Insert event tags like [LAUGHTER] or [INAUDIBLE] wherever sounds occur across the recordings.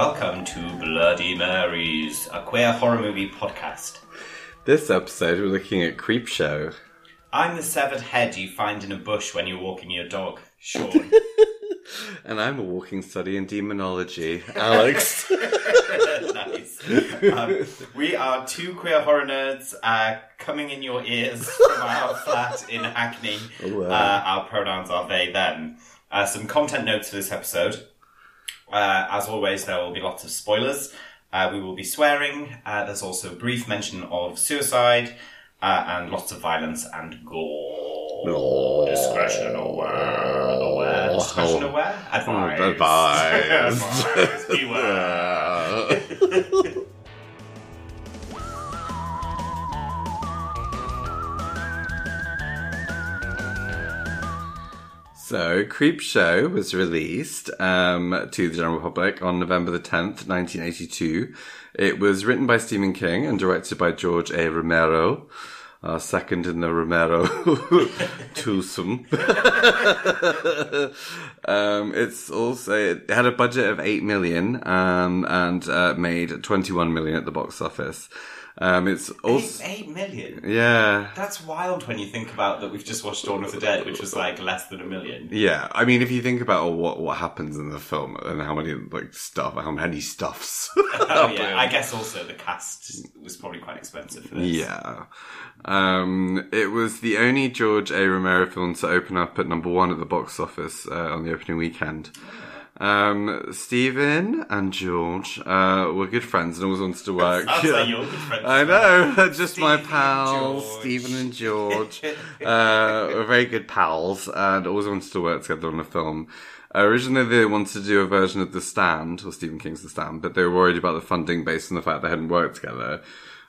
welcome to Bloody Marys, a queer horror movie podcast. This episode, we're looking at Creepshow. I'm the severed head you find in a bush when you're walking your dog, Sean. [LAUGHS] And I'm a walking study in demonology, Alex. [LAUGHS] [LAUGHS] nice. Um, we are two queer horror nerds uh, coming in your ears from our flat in Hackney. wow. Uh, our pronouns are they, them. Uh, some content notes for this episode. Uh, as always, there will be lots of spoilers. Uh, we will be swearing. Uh, there's also a brief mention of suicide uh, and lots of violence and gore. Oh. Discretion aware. Aware. Discretion aware? Advised. Advised. Advised. [LAUGHS] Beware. [LAUGHS] [LAUGHS] So, Creepshow was released um, to the general public on November the 10th, 1982. It was written by Stephen King and directed by George A. Romero, second in the Romero [LAUGHS] twosome. [LAUGHS] um, it's also, it had a budget of 8 million um, and uh, made 21 million at the box office. Um, it's also, Eight, eight million? yeah. That's wild when you think about that we've just watched Dawn of the Dead, which was like less than a million. Yeah, I mean, if you think about what what happens in the film and how many like stuff, how many stuffs. [LAUGHS] Oh [LAUGHS] yeah, I guess also the cast was probably quite expensive for this. yeah. Um, it was the only George A. Romero film to open up at number one at the box office uh, on the opening weekend. Um, Stephen and George uh, were good friends and always wanted to work. Sounds like you're good friends. [LAUGHS] I know, they're [LAUGHS] just my Stephen pals. Stephen and George. [LAUGHS] uh, were very good pals and always wanted to work together on a film. Uh, originally, they wanted to do a version of The Stand, or Stephen King's The Stand, but they were worried about the funding based on the fact they hadn't worked together.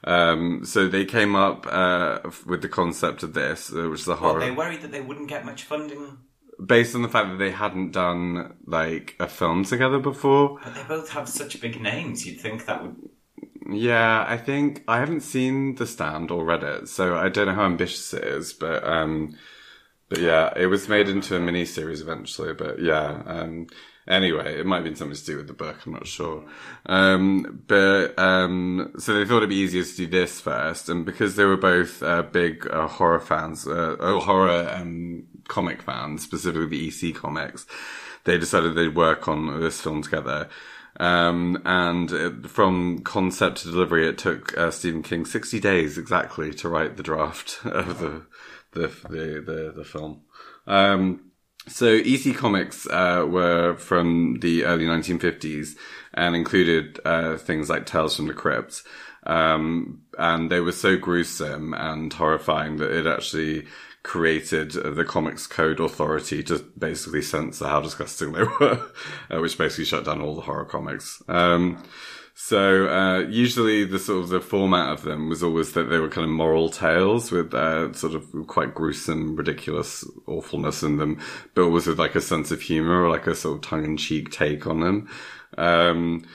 Um, so they came up uh, with the concept of this, uh, which is a Well, they worried that they wouldn't get much funding, based on the fact that they hadn't done like a film together before. but they both have such big names. You'd think that would. Yeah, I think I haven't seen The Stand or read it, so I don't know how ambitious it is, but um but yeah, it was made into a mini series eventually, but yeah, um anyway, it might have been something to do with the book, I'm not sure. Um but um so they thought it'd be easier to do this first, and because they were both uh, big uh, horror fans, uh, oh, horror um comic fans, specifically the EC comics, they decided they'd work on this film together. Um, and from concept to delivery, it took uh, Stephen King 60 days exactly to write the draft [LAUGHS] of the, the, the, the, the film. Um, so EC Comics, uh, were from the early 1950s and included, uh, things like Tales from the Crypt. Um, and they were so gruesome and horrifying that it actually created the Comics Code Authority to basically censor how disgusting they [LAUGHS] were, uh, which basically shut down all the horror comics. Um, so uh, usually the sort of the format of them was always that they were kind of moral tales with uh, sort of quite gruesome, ridiculous awfulness in them, but always with like a sense of humor or like a sort of tongue in cheek take on them. Um,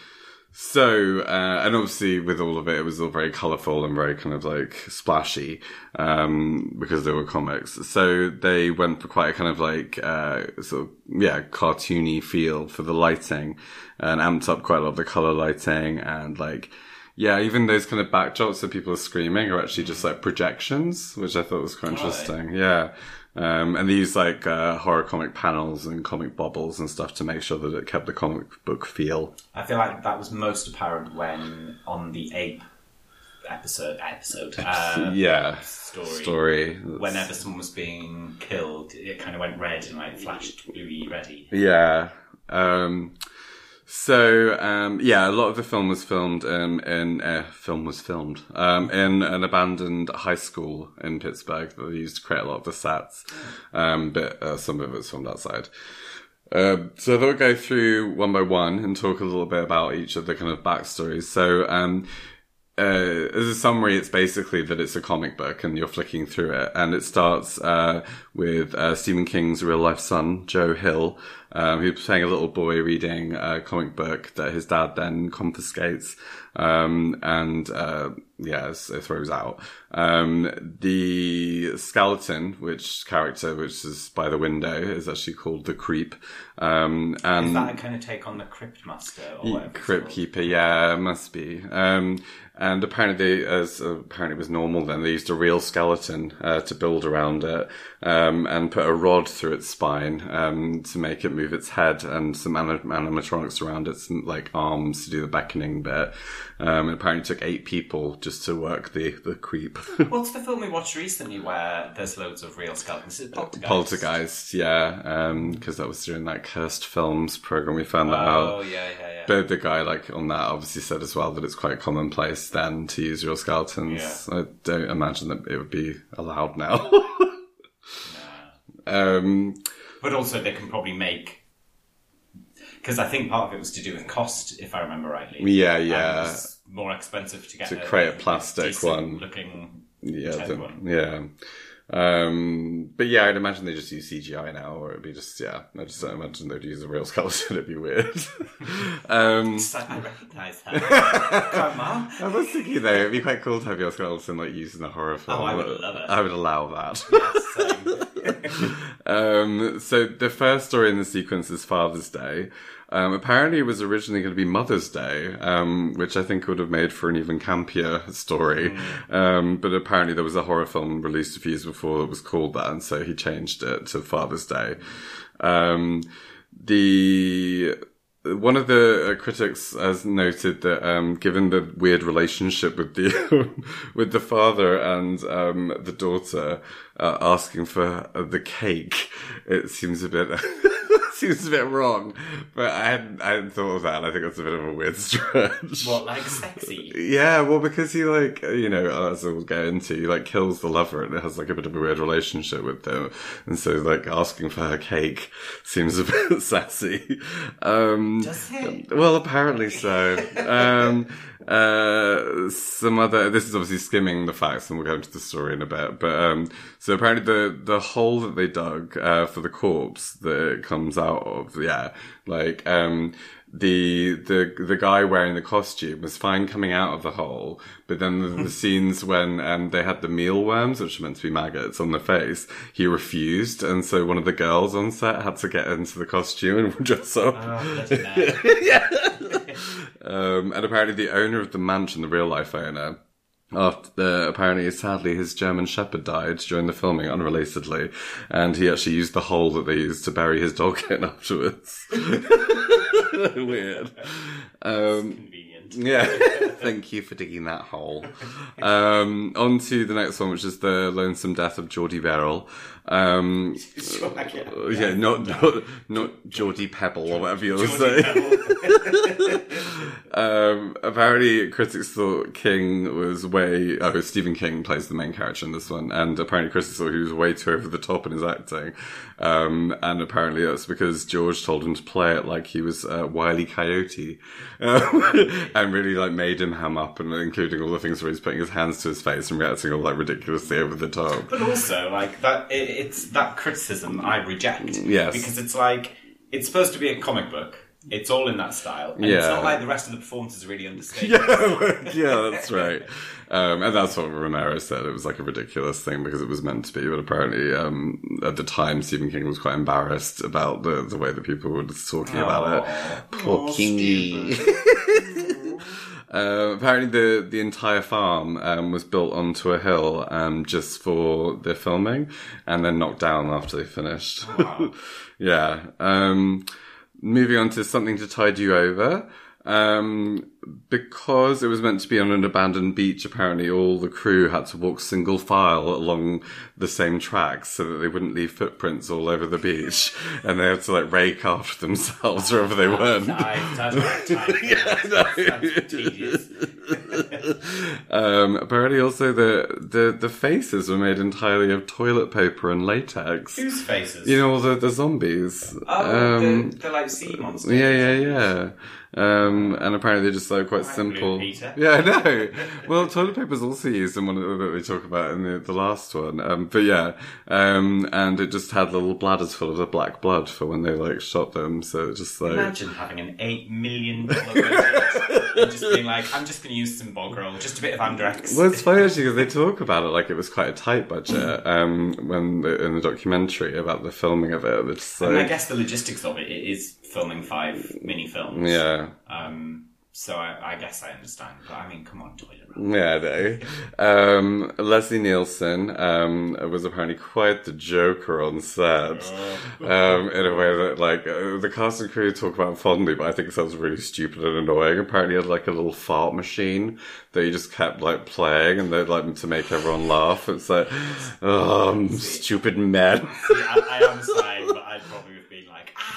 so, uh, and obviously with all of it, it was all very colourful and very kind of like splashy, um, because they were comics. So they went for quite a kind of like, uh, sort of, yeah, cartoony feel for the lighting and amped up quite a lot of the colour lighting and like, yeah, even those kind of backdrops that people are screaming are actually just like projections, which I thought was quite interesting. Yeah. Um, and they used like, uh, horror comic panels and comic bubbles and stuff to make sure that it kept the comic book feel. I feel like that was most apparent when on the ape episode episode [LAUGHS] uh, yeah story. story Whenever someone was being killed, it kind of went red and like flashed bluey ready. yeah um so um yeah a lot of the film was filmed in uh, film was filmed um in an abandoned high school in pittsburgh that they used to create a lot of the sets um but uh, some of it's filmed outside Um, so I thought I'd go through one by one and talk a little bit about each of the kind of backstories. So, um, uh, as a summary, it's basically that it's a comic book and you're flicking through it. And it starts, uh, with, uh, Stephen King's real life son, Joe Hill, um, who's playing a little boy reading a comic book that his dad then confiscates, um, and uh, yeah, so it throws out. Um, the skeleton, which character, which is by the window, is actually called the Creep. Um, and Is that a kind of take on the Crypt Master or whatever? Crypt? Keeper, yeah, must be. Um, and apparently, they, as uh, apparently it was normal then, they used a real skeleton uh, to build around it um, and put a rod through its spine um, to make it move its head and some anim- animatronics around its like arms to do the beckoning bit. Um, it apparently took eight people just to work the the creep. [LAUGHS] What's the film we watched recently where there's loads of real skeletons? Is Poltergeist? Poltergeist, yeah, because that was during that cursed films program. We found that Oh, out. yeah, yeah, yeah. But the guy, like on that, obviously said as well that it's quite commonplace then to use real skeletons. I don't imagine that it would be allowed now. [LAUGHS] [LAUGHS] um, But also, they can probably make. Because I think part of it was to do with cost, if I remember rightly. yeah, yeah, it more expensive to get To create a plastic one. looking. yeah, the- one. yeah. Um, but yeah, I'd imagine they just use CGI now, or it'd be just yeah. I just don't imagine they'd use a real skeleton. [LAUGHS] It'd be weird. [LAUGHS] um, It's like, I recognise her. [LAUGHS] On. I was thinking though, it'd be quite cool to have your skeleton like used in a horror film. Oh, I would love it. I would allow that. Yes. Um, so the first story in the sequence is Father's Day. Um, apparently, it was originally going to be Mother's Day, um, which I think would have made for an even campier story. Um, but apparently, there was a horror film released a few years before that was called that, and so he changed it to Father's Day. Um, the one of the uh, critics has noted that um, given the weird relationship with the [LAUGHS] with the father and um, the daughter uh, asking for uh, the cake, it seems a bit [LAUGHS] [LAUGHS] seems a bit wrong. But I hadn't I hadn't thought of that. And I think that's a bit of a weird [LAUGHS] stretch. what, like sexy? Yeah, well, because he like you know, as we'll get into, he like kills the lover and has like a bit of a weird relationship with them, and so like asking for her cake seems a [LAUGHS] bit sassy. Um, Does it? well, apparently so. Um, uh, some other. This is obviously skimming the facts, and we'll go into the story in a bit. But um, so apparently the the hole that they dug uh, for the corpse that it comes out of, yeah, like um, the the the guy wearing the costume was fine coming out of the hole, but then the, the [LAUGHS] scenes when um, they had the mealworms, which are meant to be maggots, on the face, he refused, and so one of the girls on set had to get into the costume and [LAUGHS] dress up. Oh, hell. [LAUGHS] Um, and apparently, the owner of the mansion, the real life owner, after the, apparently, sadly, his German Shepherd died during the filming, unrelatedly, and he actually used the hole that they used to bury his dog in [LAUGHS] afterwards. [LAUGHS] Weird. Um, Convenient. yeah, [LAUGHS] thank you for digging that hole. Um, on to the next one, which is the lonesome death of Jordy Verrill. Um, yeah, not not [LAUGHS] not Geordie Pebble or whatever you'll Geordie say. [LAUGHS] Um, apparently, critics thought King was way. Oh, Stephen King plays the main character in this one, and apparently critics thought he was way too over the top in his acting. Um, and apparently that's because George told him to play it like he was uh, Wiley Coyote, um, [LAUGHS] and really like made him ham up, and including all the things where he's putting his hands to his face and reacting all like ridiculously over the top. But also, like that, it, it's that criticism I reject. Yes. because it's like it's supposed to be a comic book. It's all in that style, and it's Yeah. not like the rest of the performance is really understated. [LAUGHS] yeah, yeah, that's right. Um, and that's what Romero said. It was like a ridiculous thing because it was meant to be, but apparently, um, at the time, Stephen King was quite embarrassed about the, the way that people were talking about it. Poor Oh, Kingy. [LAUGHS] Uh, apparently, the the entire farm um, was built onto a hill um, just for the filming, and then knocked down after they finished. [LAUGHS] Wow. yeah. Um, moving on to something to tide you over. Um, because it was meant to be on an abandoned beach, apparently all the crew had to walk single file along the same tracks so that they wouldn't leave footprints all over the beach, and they had to like rake after themselves wherever they went. [LAUGHS] [LAUGHS] Um, apparently, also the, the the faces were made entirely of toilet paper and latex. Whose faces? You know, all the the zombies. oh, um, the, the like sea monsters. Yeah, yeah, yeah. Um, and apparently they're just like quite simple. Yeah, I know. [LAUGHS] Well, toilet paper is also used in one of the, that they talk about in the, the last one. Um, but yeah, um, and it just had little bladders full of the black blood for when they like shot them. So it just like Imagine having an eight million [LAUGHS] and just being like, I'm just going to use some bog roll, just a bit of Andrex. Well, it's funny actually because they talk about it like it was quite a tight budget um, when the, in the documentary about the filming of it. It's and I like, guess the logistics of it, it is filming five mini films. yeah, Um, so I, I guess I understand. But I mean, come on, toilet. Yeah, no. Um, Leslie Nielsen um, was apparently quite the joker on set. um, in a way that like uh, the cast and crew talk about fondly, but I think it sounds really stupid and annoying. Apparently, he had like a little fart machine that he just kept like playing, and they'd like to make everyone laugh. It's like, oh, stupid men. I, I am sighing, but I'd probably have been like, Uh,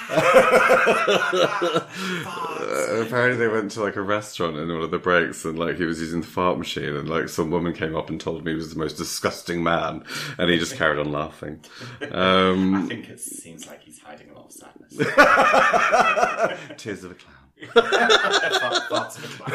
apparently, they went to like a restaurant in one of the breaks, and like he was using the fart machine, and like some woman came up and told him he was the most disgusting man, and he just carried on laughing. Um, I think it seems like he's hiding a lot of sadness. [LAUGHS] Tears of a clown. Fart- Farts of a clown.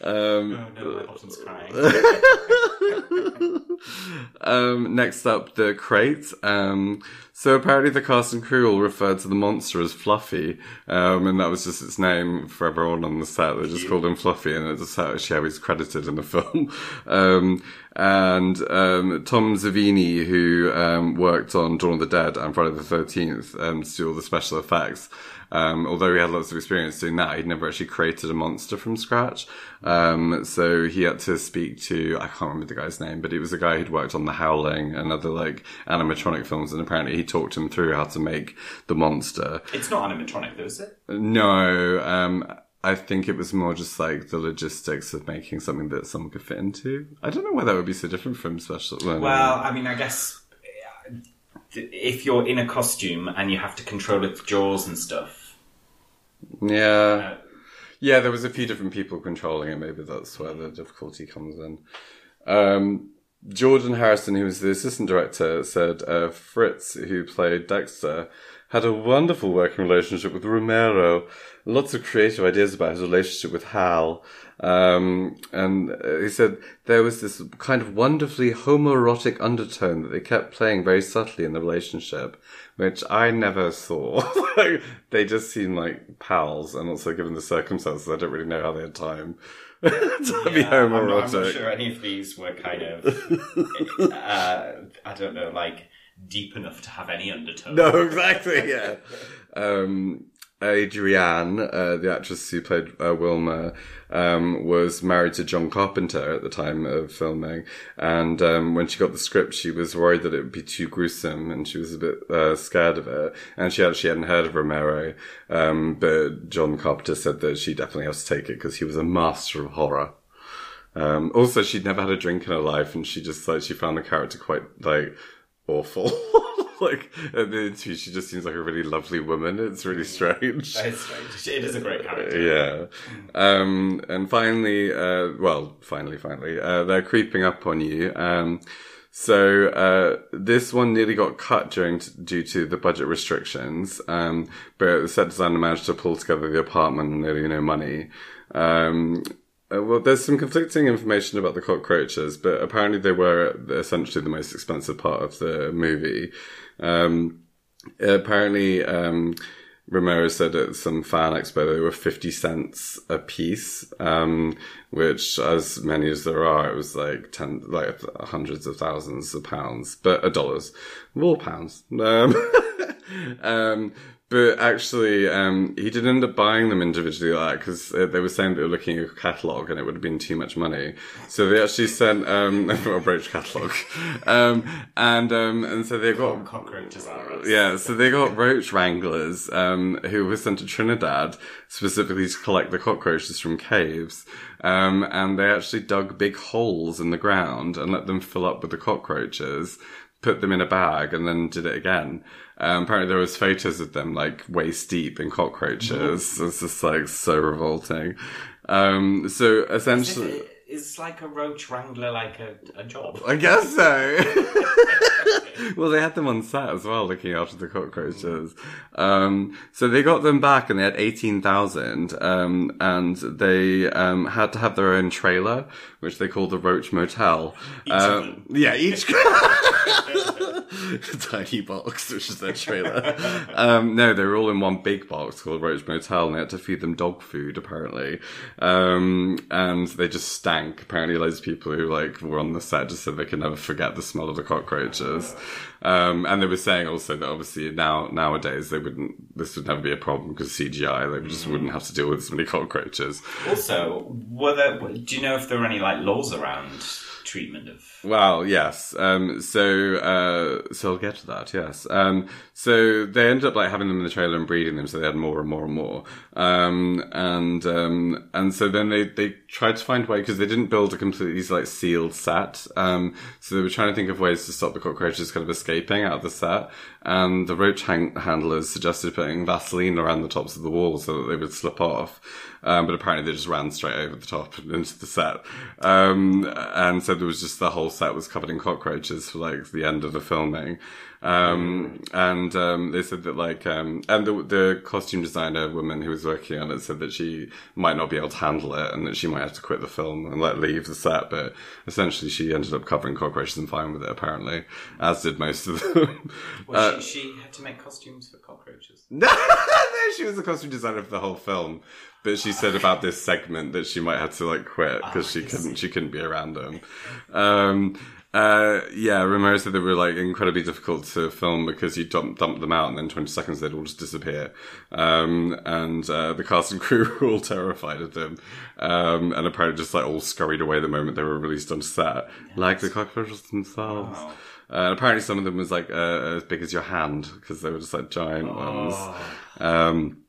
Um, [LAUGHS] Oh no, my bottom's crying. [LAUGHS] um, next up, the crate. Um, so apparently the cast and crew all referred to the monster as Fluffy, um, and that was just its name for everyone on the set. They just called him Fluffy, and it's actually how he's credited in the [LAUGHS] film. Um, and um, Tom Savini, who um, worked on Dawn of the Dead and Friday the Thirteenth, um, to do all the special effects. Um, although he had lots of experience doing that, he'd never actually created a monster from scratch. Um, so he had to speak to, I can't remember the guy's name, but he was a guy who'd worked on The Howling and other like animatronic films. And apparently he talked him through how to make the monster. It's not animatronic, though, is it? No, um, I think it was more just like the logistics of making something that someone could fit into. I don't know why that would be so different from special. Well, Well, I mean, I guess if you're in a costume and you have to control its jaws and stuff. Yeah. Yeah, there was a few different people controlling it. Maybe that's where the difficulty comes in. Um, Jordan Harrison, who was the assistant director, said uh, Fritz, who played Dexter, had a wonderful working relationship with Romero. Lots of creative ideas about his relationship with Hal. Um, and uh, he said there was this kind of wonderfully homoerotic undertone that they kept playing very subtly in the relationship, which I never saw. [LAUGHS] like, they just seemed like pals, and also given the circumstances, I don't really know how they had time [LAUGHS] to be yeah, I'm, not, I'm homoerotic. not sure any of these were kind of, [LAUGHS] uh, I don't know, like deep enough to have any undertone. No, exactly. Yeah. [LAUGHS] Um, Adrienne, uh, the actress who played uh, Wilma, um, was married to John Carpenter at the time of filming, and um, when she got the script, she was worried that it would be too gruesome, and she was a bit uh, scared of it. And she actually hadn't heard of Romero, um, but John Carpenter said that she definitely has to take it because he was a master of horror. Um, also, she'd never had a drink in her life, and she just like she found the character quite like awful. [LAUGHS] like at the interview, she just seems like a really lovely woman. It's really strange. It's strange. It is a great [LAUGHS] character. Yeah. Um, and finally, uh, well, finally, finally, uh, they're creeping up on you. Um, so, uh, this one nearly got cut during, due to the budget restrictions. Um, but the set designer managed to pull together the apartment and nearly no money. Um, uh, well, there's some conflicting information about the cockroaches, but apparently they were essentially the most expensive part of the movie. Um, apparently, um, Romero said at some fan expo they were 50 cents a piece, um, which as many as there are, it was like 10, like hundreds of thousands of pounds, but uh, dollars, more pounds. Um, [LAUGHS] um, but actually, um, he did end up buying them individually like because uh, they were saying they were looking at a catalogue and it would have been too much money. So they actually sent, um, [LAUGHS] a brooch catalogue. Um, and, um, and so they got, Cockroaches are yeah, so they got roach wranglers um, who were sent to Trinidad specifically to collect the cockroaches from caves. Um, and they actually dug big holes in the ground and let them fill up with the cockroaches, put them in a bag, and then did it again. Um, apparently there was photos of them like waist deep in cockroaches. It's just like so revolting. Um, so essentially. Is like a roach wrangler like a, a job? I guess so. [LAUGHS] well, they had them on set as well, looking after the cockroaches. Um, so they got them back, and they had eighteen thousand, um, and they um, had to have their own trailer, which they called the Roach Motel. Each Um, yeah, each. [LAUGHS] [LAUGHS] [LAUGHS] tiny box, which is their trailer. um, no, they were all in one big box called Roach Motel, and they had to feed them dog food apparently. Um, and they just stank. Apparently, loads of people who like were on the set just said they could never forget the smell of the cockroaches. Um, and they were saying also that obviously now nowadays they wouldn't this would never be a problem because CGI they just wouldn't have to deal with so many cockroaches. Also, were there? Do you know if there were any like laws around treatment of? Well, yes. Um, so, uh, so I'll get to that. Yes. Um, so they ended up like having them in the trailer and breeding them, so they had more and more and more. Um, and um, and so then they they tried to find a way because they didn't build a completely like sealed set. Um, so they were trying to think of ways to stop the cockroaches kind of escaping out of the set. And the roach hang- handlers suggested putting Vaseline around the tops of the walls so that they would slip off. Um, but apparently they just ran straight over the top [LAUGHS] into the set. Um, and so there was just the whole set was covered in cockroaches for like the end of the filming. Um, and, um, they said that like, um, and the, the costume designer woman who was working on it said that she might not be able to handle it and that she might have to quit the film and let leave the set. But essentially she ended up covering cockroaches and fine with it apparently, as did most of them. [LAUGHS] Well, she, she had to make costumes for cockroaches. [LAUGHS] No, she was the costume designer for the whole film. But she said about this segment that she might have to like quit because she couldn't she couldn't be around them. Um, uh, yeah, Romero said they were like incredibly difficult to film because you dump, dump them out and then 20 seconds they'd all just disappear. Um, and, uh, the cast and crew [LAUGHS] were all terrified of them. Um, and apparently just like all scurried away the moment they were released on set, like the cockroaches themselves. Wow. Uh, and apparently some of them was like, uh, as big as your hand because they were just like giant ones. Um,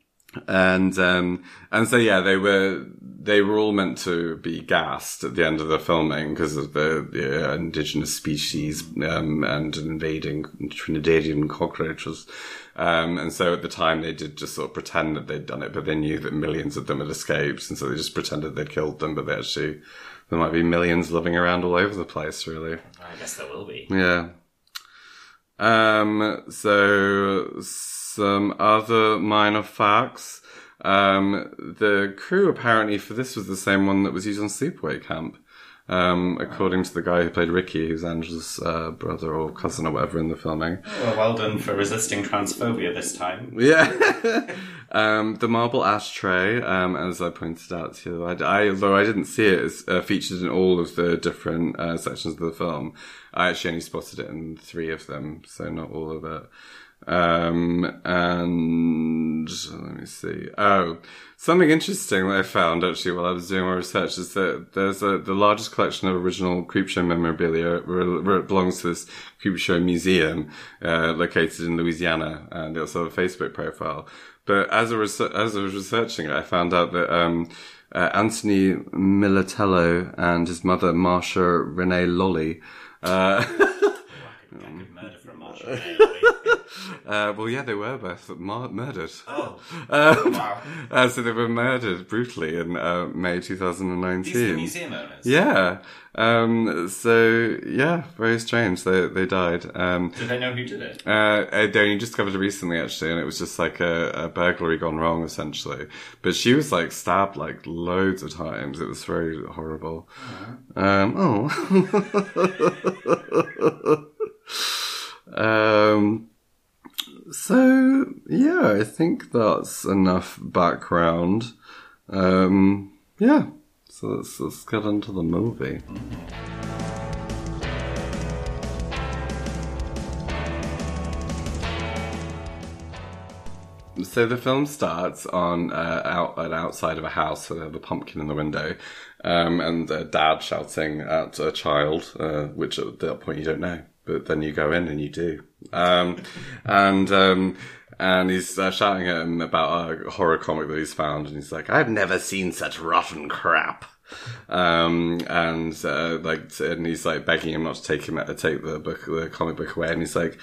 and um, and so yeah, they were they were all meant to be gassed at the end of the filming because of the, the uh, indigenous species um, and invading Trinidadian cockroaches. Um, and so at the time they did just sort of pretend that they'd done it, but they knew that millions of them had escaped, and so they just pretended they'd killed them, but they actually there might be millions living around all over the place, really. I guess there will be. Yeah. Um, so some other minor facts. Um, the crew apparently for this was the same one that was used on Sleepaway Camp. Um, according to the guy who played Ricky, who's Angela's uh, brother or cousin or whatever in the filming. Well, well done for resisting transphobia this time. Yeah. [LAUGHS] um, the marble ashtray, um, as I pointed out to you, I, I, although I didn't see it, is uh, featured in all of the different uh, sections of the film. I actually only spotted it in three of them, so not all of it. Um, and let me see. Oh, something interesting that I found actually while I was doing my research is that there's a, the largest collection of original Creepshow memorabilia belongs to this Creepshow museum, uh, located in Louisiana, and they also have a Facebook profile. But as a res- as I was researching it, I found out that, um, uh, Anthony Militello and his mother, Marsha Renee Lolly, uh, [LAUGHS] I could murder for a martial. [LAUGHS] Uh, well, yeah, they were both mar- murdered. Oh, [LAUGHS] Um, wow. uh, so they were murdered brutally in uh, May These are the 2019. museum owners. Yeah. Um, so yeah, very strange. They they died. Um, Do they know who did it? uh, they only discovered it recently actually, and it was just like a, a burglary gone wrong essentially. But she was like stabbed like loads of times. It was very horrible. Um, oh. [LAUGHS] [LAUGHS] um, so yeah, I think that's enough background. Um, yeah. So let's, let's get into the movie. So the film starts on uh, out an outside of a house have a pumpkin in the window, um, and a dad shouting at a child, uh, which at that point you don't know, but then you go in and you do, um, and um, and he's uh, shouting at him about a horror comic that he's found, and he's like, "I've never seen such rotten crap." um, and uh, like, and he's like begging him not to take him take the book, the comic book away, and he's like,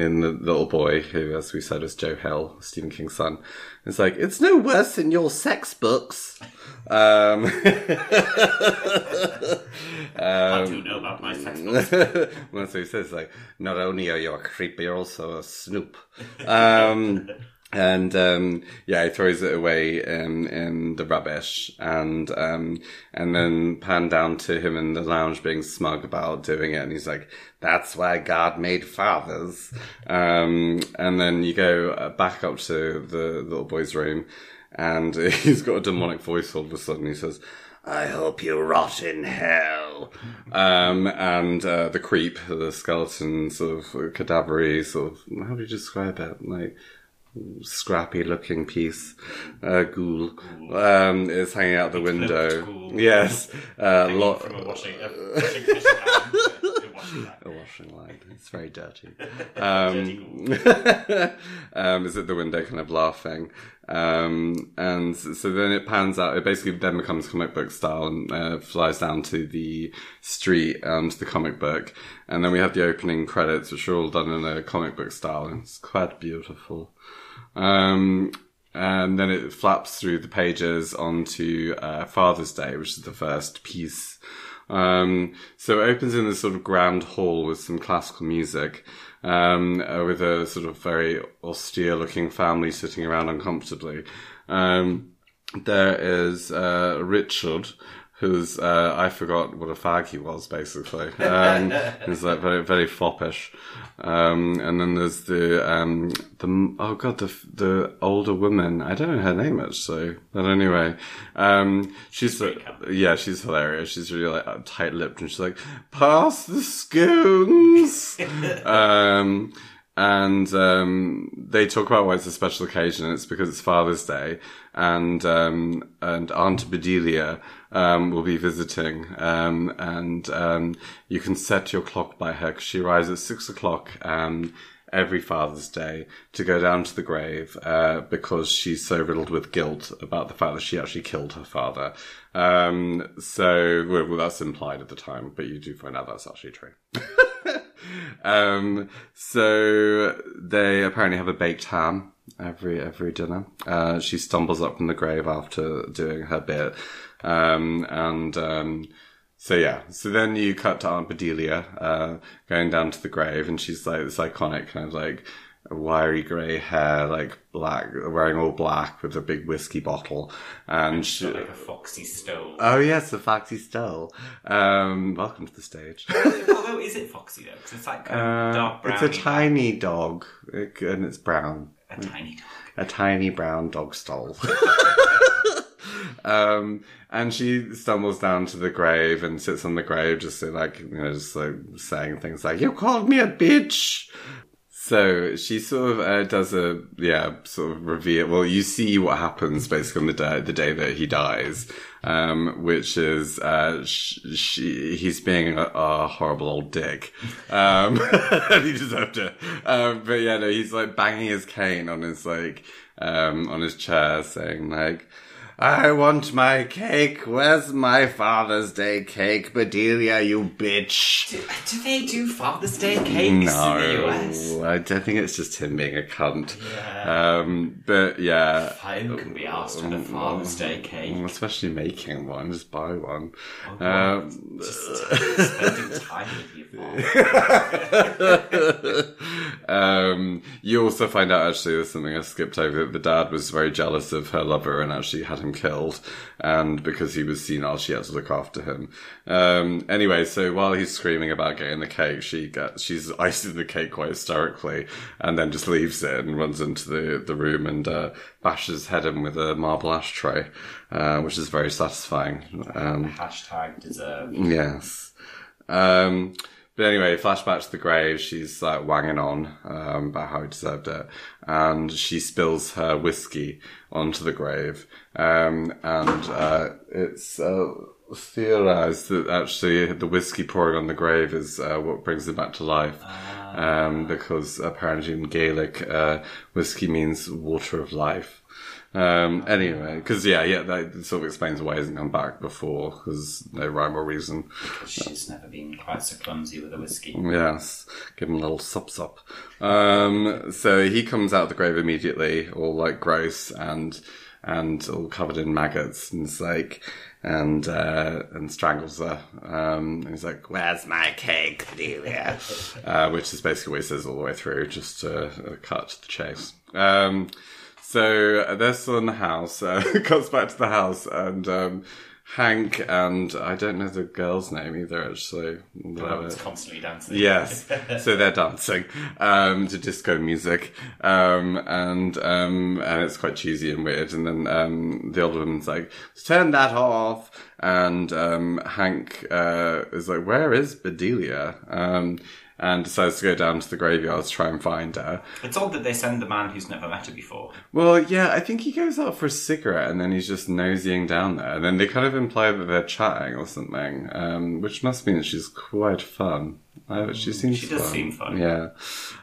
in the little boy who, as we said, was Joe Hill, Stephen King's son. It's like it's no worse than your sex books. Um, [LAUGHS] I do know about my sex books. [LAUGHS] well, what he says. Like, not only are you a creep, but you're also a snoop. Um, [LAUGHS] and um, yeah, he throws it away in, in the rubbish, and um, and then pan down to him in the lounge being smug about doing it, and he's like, "That's why God made fathers." Um, and then you go uh, back up to the little boy's room, and [LAUGHS] he's got a demonic voice all of a sudden. He says. I hope you rot in hell. Um, and uh, the creep, the skeleton, sort of cadavery, sort of, how do you describe it? Like, scrappy looking piece, uh, ghoul, um, is hanging out the window. Yes, uh, from a washing, a washing. A [LAUGHS] washing line. A washing line. It's very dirty. [LAUGHS] Um, [LAUGHS] um, is at the window, kind of laughing. Um, and so then it pans out. It basically then becomes comic book style and uh, flies down to the street and the comic book. And then we have the opening credits, which are all done in a comic book style. And it's quite beautiful. Um, and then it flaps through the pages onto uh, Father's Day, which is the first piece. Um, so it opens in this sort of grand hall with some classical music, um, uh, with a sort of very austere looking family sitting around uncomfortably. Um, there is uh, Richard, who's uh, I forgot what a fag he was basically. Um, [LAUGHS] he's like very very foppish. Um, and then there's the um, the oh god the the older woman. I don't know her name actually, but anyway, um, she's yeah, she's hilarious. She's really like tight lipped, and she's like, "Pass the scones." [LAUGHS] and um, they talk about why it's a special occasion. It's because it's Father's Day, and um, and Aunt Bedelia um, will be visiting, um, and um, you can set your clock by her because she arrives at six o'clock. Um, Every Father's Day to go down to the grave uh, because she's so riddled with guilt about the fact that she actually killed her father. Um, so, well, that's implied at the time, but you do find out that's actually true. [LAUGHS] Um, so they apparently have a baked ham every every dinner. Uh, she stumbles up from the grave after doing her bit, um, and um, so yeah. So then you cut to Aunt Bedelia uh, going down to the grave, and she's like this iconic kind of like wiry grey hair, like black, wearing all black with a big whiskey bottle, and she. Like a foxy stole. Oh yes, the Foxy Stole. Um, welcome to the stage. Although, is it foxy though? Because it's like Uh, dark brown. it's a tiny dog, and it's brown. a tiny dog. A tiny brown dog stole. [LAUGHS] um, and she stumbles down to the grave and sits on the grave, just like you know, just like saying things like "You called me a bitch." So she sort of uh, does a yeah sort of reveal. Well, you see what happens basically on the day the day that he dies, um, which is uh, sh- she he's being a, a horrible old dick, um, [LAUGHS] he deserved it. Um, but yeah, no, he's like banging his cane on his like um, on his chair, saying like. I want my cake. Where's my Father's Day cake, Bedelia, you bitch? Do, do they do Father's Day cakes No, in the US? I don't think it's just him being a cunt. Yeah. Um, but yeah, Who can be asked for a Father's Day cake? especially making one, just buy one. Oh, Um, Just spending time with your father. [LAUGHS] um, you also find out actually there's something I skipped over that the dad was very jealous of her lover and actually had him killed, and because he was senile, she had to look after him. Um, anyway, so while he's screaming about getting the cake, she gets she's [LAUGHS] icing the cake quite hysterically, and then just leaves it and runs into the the room and uh, bashes his head in with a marble ashtray, uh, which is very satisfying. Um, Hashtag deserved. Yes. Um, but anyway, flashback to the grave. She's like wanging on um, about how he deserved it, and she spills her whiskey onto the grave. Um, and uh, it's uh, theorized that actually the whiskey pouring on the grave is uh, what brings him back to life. Um, because apparently in Gaelic, uh, whiskey means water of life. Um, anyway, because yeah, yeah, that sort of explains why he hasn't come back before, because no rhyme or reason. She's never been quite so clumsy with a whiskey. Yes, give him a little sup sup. Um, so he comes out of the grave immediately, all like gross and and all covered in maggots, and it's like and uh, and strangles her. Um, and he's like, "Where's my cake, Delia?" uh, which is basically what he says all the way through, just to uh, cut to the chase. Um, so uh, they're still in the house. Uh, [LAUGHS] cuts back to the house, and um, Hank and I don't know the girl's name either. Actually. It's constantly dancing. Yes, [LAUGHS] so they're dancing um, to disco music, um, and um, and it's quite cheesy and weird. And then um, the older woman's like, "Turn that off," and um, Hank uh, is like, "Where is Bedelia?" Um, and decides to go down to the graveyard to try and find her. It's odd that they send the man who's never met her before. Well, yeah, I think he goes out for a cigarette and then he's just nosying down there. And then they kind of imply that they're chatting or something, um, which must mean that she's quite fun. She seems She does fun. seem fun. Yeah.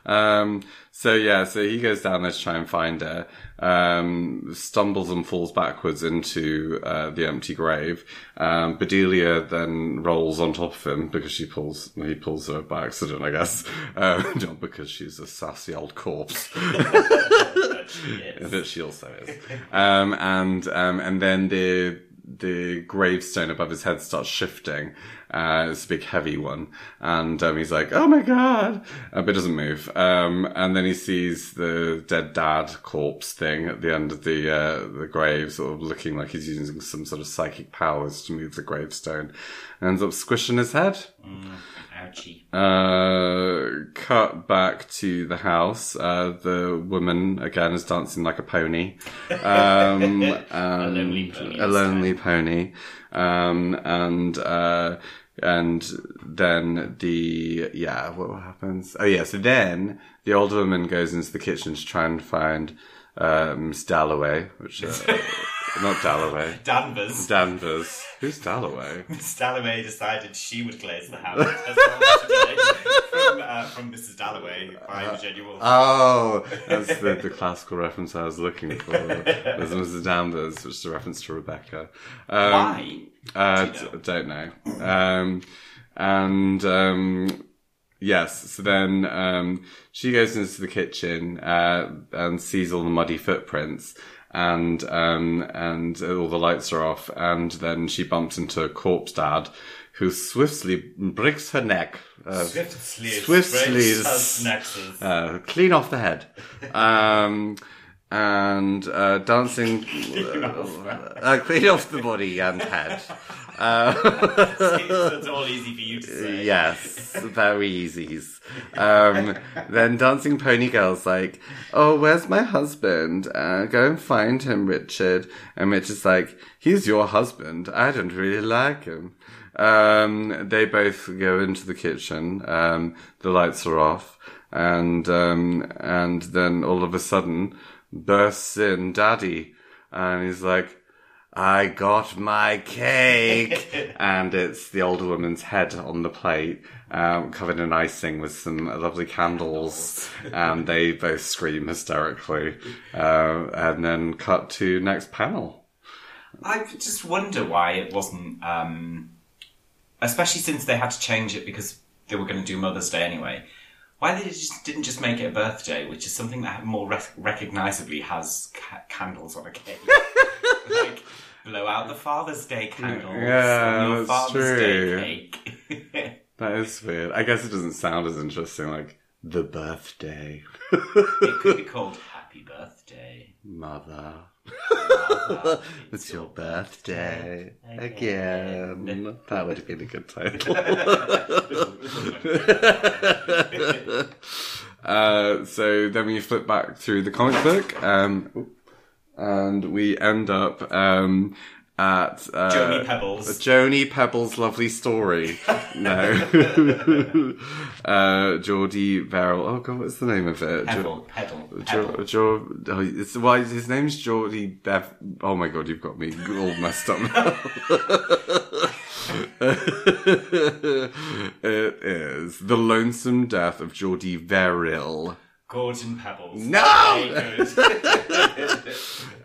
Um, so yeah, so he goes down there to try and find her, um, stumbles and falls backwards into uh, the empty grave. Um, Bedelia then rolls on top of him because she pulls he pulls her by accident, I guess, uh, [LAUGHS] not because she's a sassy old corpse [LAUGHS] But she that she also is. Um, and um, and then the the gravestone above his head starts shifting. Uh, it's a big heavy one, and um, he's like, "Oh my god!" Uh, but it doesn't move. Um, and then he sees the dead dad corpse thing at the end of the uh, the grave, sort of looking like he's using some sort of psychic powers to move the gravestone. And ends up squishing his head. Ouchie. Uh, cut back to the house. Uh, the woman again is dancing like a pony. Um, [LAUGHS] and- lonely pony A lonely pony. Um, and, uh, and then the, yeah, what happens? Oh yeah, so then the old woman goes into the kitchen to try and find, uh, Miss Dalloway, which, uh, [LAUGHS] not Dalloway. Danvers. Danvers. Who's Dalloway? [LAUGHS] Miss Dalloway decided she would glaze the house. That's what today from, uh, from Mrs. Dalloway by Virginia Woolf. Oh, that's the, the classical reference I was looking for. There's Mrs. Danvers, which is a reference to Rebecca. Um, Why? Uh, Do d- don't know. Um, and um, yes, so then um, she goes into the kitchen uh, and sees all the muddy footprints. And um, and all the lights are off, and then she bumps into a corpse dad, who swiftly breaks her neck, uh, Swiftly, Swiftly- breaks her uh, clean off the head. Um, and uh, dancing, [LAUGHS] uh, clean off the body and head. [LAUGHS] it's all easy for you to say. Yes, very easy. Um, then Dancing Pony Girl's like, oh, where's my husband? Uh, go and find him, Richard. And Richard's like, he's your husband. I don't really like him. Um, they both go into the kitchen. Um, the lights are off. And, um, and then all of a sudden bursts in Daddy. And he's like, I got my cake, [LAUGHS] and it's the older woman's head on the plate, um, covered in icing with some lovely candles, [LAUGHS] and they both scream hysterically, uh, and then cut to next panel. I just wonder why it wasn't, um, especially since they had to change it because they were going to do Mother's Day anyway. Why they just didn't just make it a birthday, which is something that more rec- recognizably has ca- candles on a cake, [LAUGHS] like blow out the Father's Day candles Yeah, your that's Father's true. Day cake. [LAUGHS] That is weird. I guess it doesn't sound as interesting, like the birthday, it could be [LAUGHS] called Happy Birthday. mother. [LAUGHS] It's your birthday again. That would have been a good title. [LAUGHS] [LAUGHS] Uh, so then we flip back through the comic book, um, and we end up um, at uh, Joni Pebbles. Joni Pebbles' lovely story. [LAUGHS] no, [LAUGHS] uh, Jordy Verrill. Oh God, what's the name of it? Pebble, pedal, Jo- pedal. Jo- oh, it's, why his name's Geordie Bev. Oh my god, you've got me all messed up [LAUGHS] it is the lonesome death of Geordie Verrill. Gordon Pebbles. No! [LAUGHS]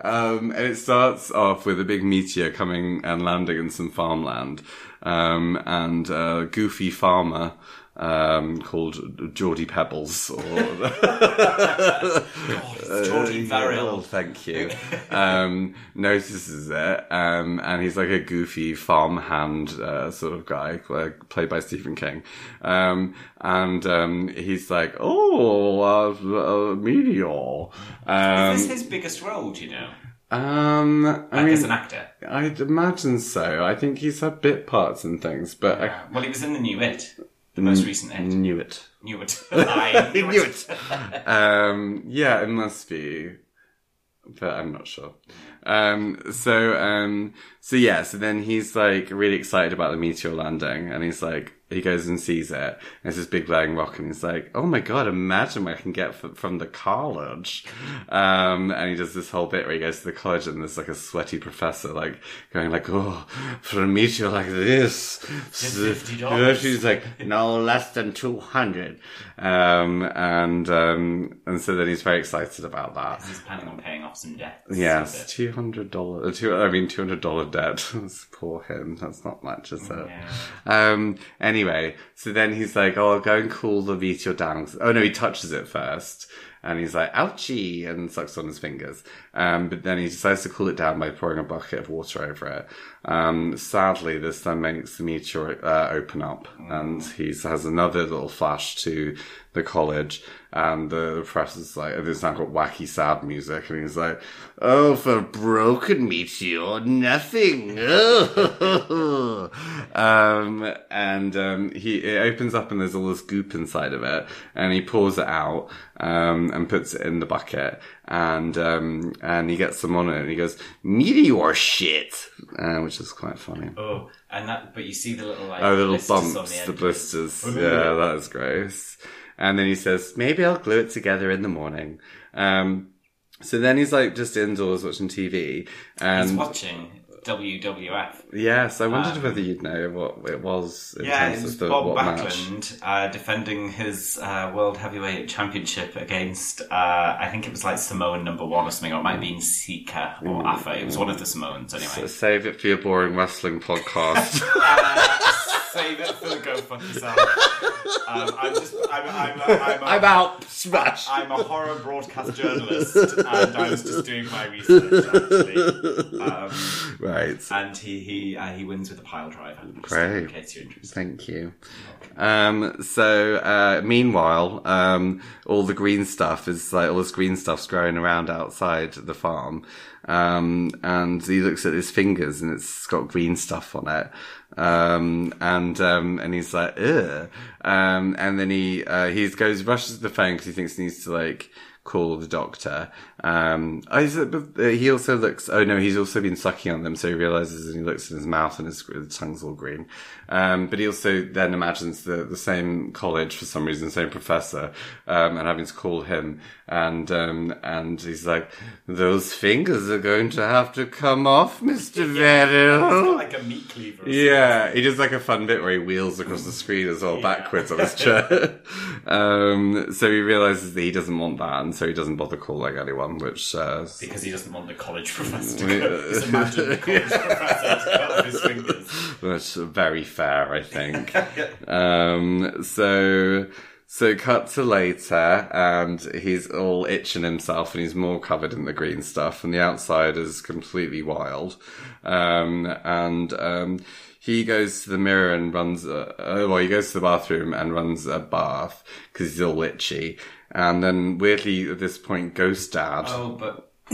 Um, and it starts off with a big meteor coming and landing in some farmland. Um, and a Goofy Farmer um, called Jordy Pebbles. Or [LAUGHS] God, Jordy Oh, Verrill. thank you. um, notices it, um, and he's like a goofy farmhand uh, sort of guy, uh, played by Stephen King. Um, and um, he's like, "Oh, uh, uh, meteor." Um, Is this his biggest role, do you know? um, I Like as an actor? I'd imagine so. I think he's had bit parts and things, but I Uh, well, he was in the new It, the most recent It. knew it. Knew it. [LAUGHS] [LAUGHS] I knew Knew it. um, yeah, it must be, but I'm not sure. Um, so, um, so yeah, so then he's like really excited about the meteor landing, and he's like, he goes and sees it, and it's this big glowing rock, and he's like, oh my god, imagine what I can get from the college. Um, and he does this whole bit where he goes to the college, and there's like a sweaty professor, like, going like, oh, for a meteor like this, $50. she's like, no less than 200. Um, and, um, and so then he's very excited about that. He's planning on paying off some debts. Yes, two hundred dollars. Two, I mean, two hundred dollar debt. [LAUGHS] Poor him. That's not much, is it? Yeah. Um. Anyway, so then he's like, "Oh, I'll go and cool the meteor down." Oh no, he touches it first, and he's like, "Ouchie!" and sucks on his fingers. Um. But then he decides to cool it down by pouring a bucket of water over it. Um. Sadly, this then makes the meteor uh, open up, and he has another little flash to the college. And the, the professor's like, there's now got wacky sad music, and he's like, "Oh, for broken meteor, nothing." [LAUGHS] um, and um, he it opens up, and there's all this goop inside of it, and he pours it out um, and puts it in the bucket, and um, and he gets some on it, and he goes, "Meteor shit," uh, which is quite funny. Oh, and that, but you see the little like Oh, the little bumps, the, the, blisters. Oh, Yeah, that is gross. And then he says, maybe I'll glue it together in the morning. Um, so then he's like just indoors watching TV. He's And watching WWF. yes, I wondered whether you'd know what it was in Um, Yeah, terms it was of the Bob. Backlund uh, defending his uh, World Heavyweight Championship against, uh, I think it was like Samoan number one or something, or it might have been Sika or Afa. It was one of the Samoans anyway. So save it for your boring wrestling podcast. [LAUGHS] Save it for the go fuck yourself. Um, I'm just, I'm, I'm, a, I'm, a, I'm out. Smash. I'm a horror broadcast journalist, and I was just doing my research actually. Um, right. and he he uh, he wins with a pile driver. Great. In case you're interested. Thank you. Um, so, uh, meanwhile, um, all the green stuff is like all this green stuff's growing around outside the farm. Um, and he looks at his fingers and it's got green stuff on it. Um, and, um, and he's like, ugh. Um, and then he, uh, he goes, rushes the phone because he thinks he needs to like, call the doctor. Um, oh, but uh, he also looks. Oh no, he's also been sucking on them, so he realizes and he looks in his mouth and his, his tongue's all green. Um, but he also then imagines the the same college for some reason, the same professor, um, and having to call him, and um, and he's like, "Those fingers are going to have to come off, Mister It's Verrill." like a meat cleaver. Yeah, he does like a fun bit where he wheels across the screen as well, backwards on his [LAUGHS] chair. [LAUGHS] um, so he realizes that he doesn't want that, and so he doesn't bother calling anyone, which, says. Because he doesn't want the college [LAUGHS] professor to go. Just imagine the college [LAUGHS] professor to cut off his fingers. that's very fair, I think. [LAUGHS] um, so, so cut to later, and he's all itching himself, and he's more covered in the green stuff, and the outside is completely wild. Um, and, um, he goes to the mirror and runs, a, uh, well, he goes to the bathroom and runs a bath, because he's all itchy. And then weirdly at this point, Ghost Dad. Oh, but [CLEARS THROAT]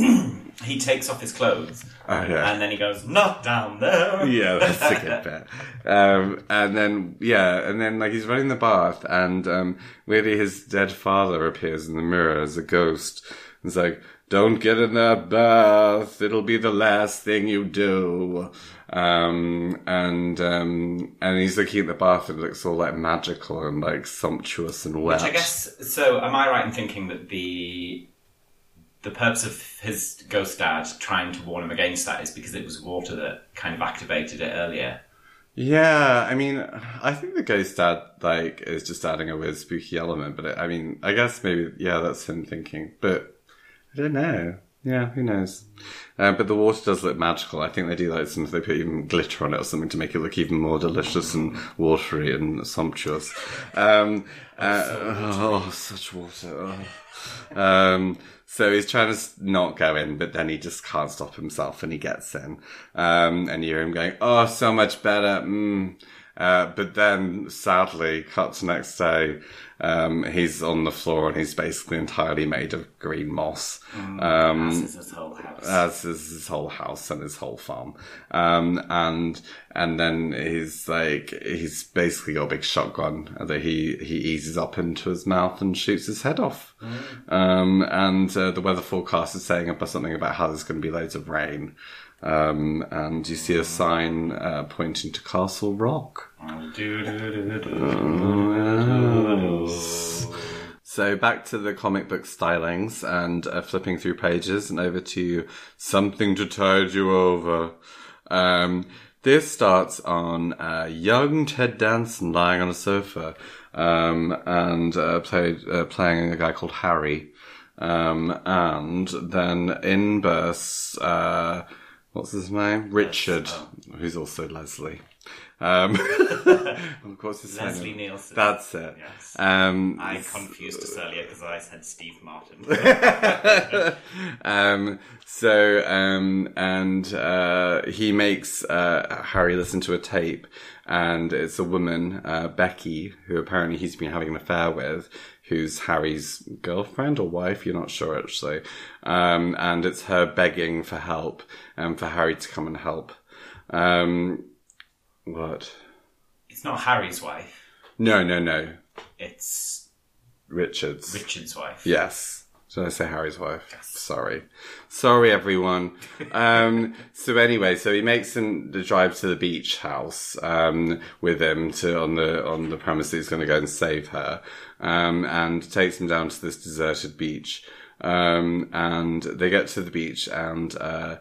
he takes off his clothes. Oh, yeah. And then he goes, not down there. [LAUGHS] Yeah, that's a good [LAUGHS] bit. Um, and then, yeah, and then like he's running the bath and, um, weirdly his dead father appears in the mirror as a ghost. It's like, don't get in that bath. It'll be the last thing you do. Um, and, um, and he's looking at the bath and it looks all like magical and like sumptuous and wet. Which I guess, so am I right in thinking that the the purpose of his ghost dad trying to warn him against that is because it was water that kind of activated it earlier? Yeah, I mean, I think the ghost dad like is just adding a weird spooky element, but it, I mean, I guess maybe yeah, that's him thinking, but I don't know. Yeah, who knows? Uh, but the water does look magical. I think they do like some, they put even glitter on it or something to make it look even more delicious and watery and sumptuous. Um, uh, oh, such water. Oh. Um, so he's trying to not go in, but then he just can't stop himself and he gets in. Um, and you hear him going, oh, so much better. Mm. Uh, but then, sadly, cut to next day, um, he's on the floor and he's basically entirely made of green moss. Um, As is his whole house. as is his whole house and his whole farm. Um, and, and then he's like, he's basically got a big shotgun that he, he eases up into his mouth and shoots his head off. Um, and, uh, the weather forecast is saying about something about how there's going to be loads of rain. Um, and you see a sign, uh, pointing to Castle Rock. [LAUGHS] So back to the comic book stylings and uh, flipping through pages and over to something to tide you over. Um, this starts on uh, young Ted Danson lying on a sofa um, and uh, played, uh, playing a guy called Harry. Um, and then in bursts, uh, what's his name? Richard, who's also Leslie. [LAUGHS] Um, [LAUGHS] of course, his Leslie name. Nielsen. That's it. Yes. Um, I confused us earlier because I said Steve Martin. [LAUGHS] um, so, um, and, uh, he makes, uh, Harry listen to a tape and it's a woman, uh, Becky, who apparently he's been having an affair with, who's Harry's girlfriend or wife, you're not sure actually. Um, and it's her begging for help and for Harry to come and help. Um, what? it's not Harry's wife. No, no, no. It's Richard's. Richard's wife. Yes. Did I say Harry's wife? Sorry. Sorry, everyone. um, so anyway, so he makes him the drive to the beach house, um, with him to, on the, on the premise that he's going to go and save her, um, and takes him down to this deserted beach. Um, and they get to the beach and, uh,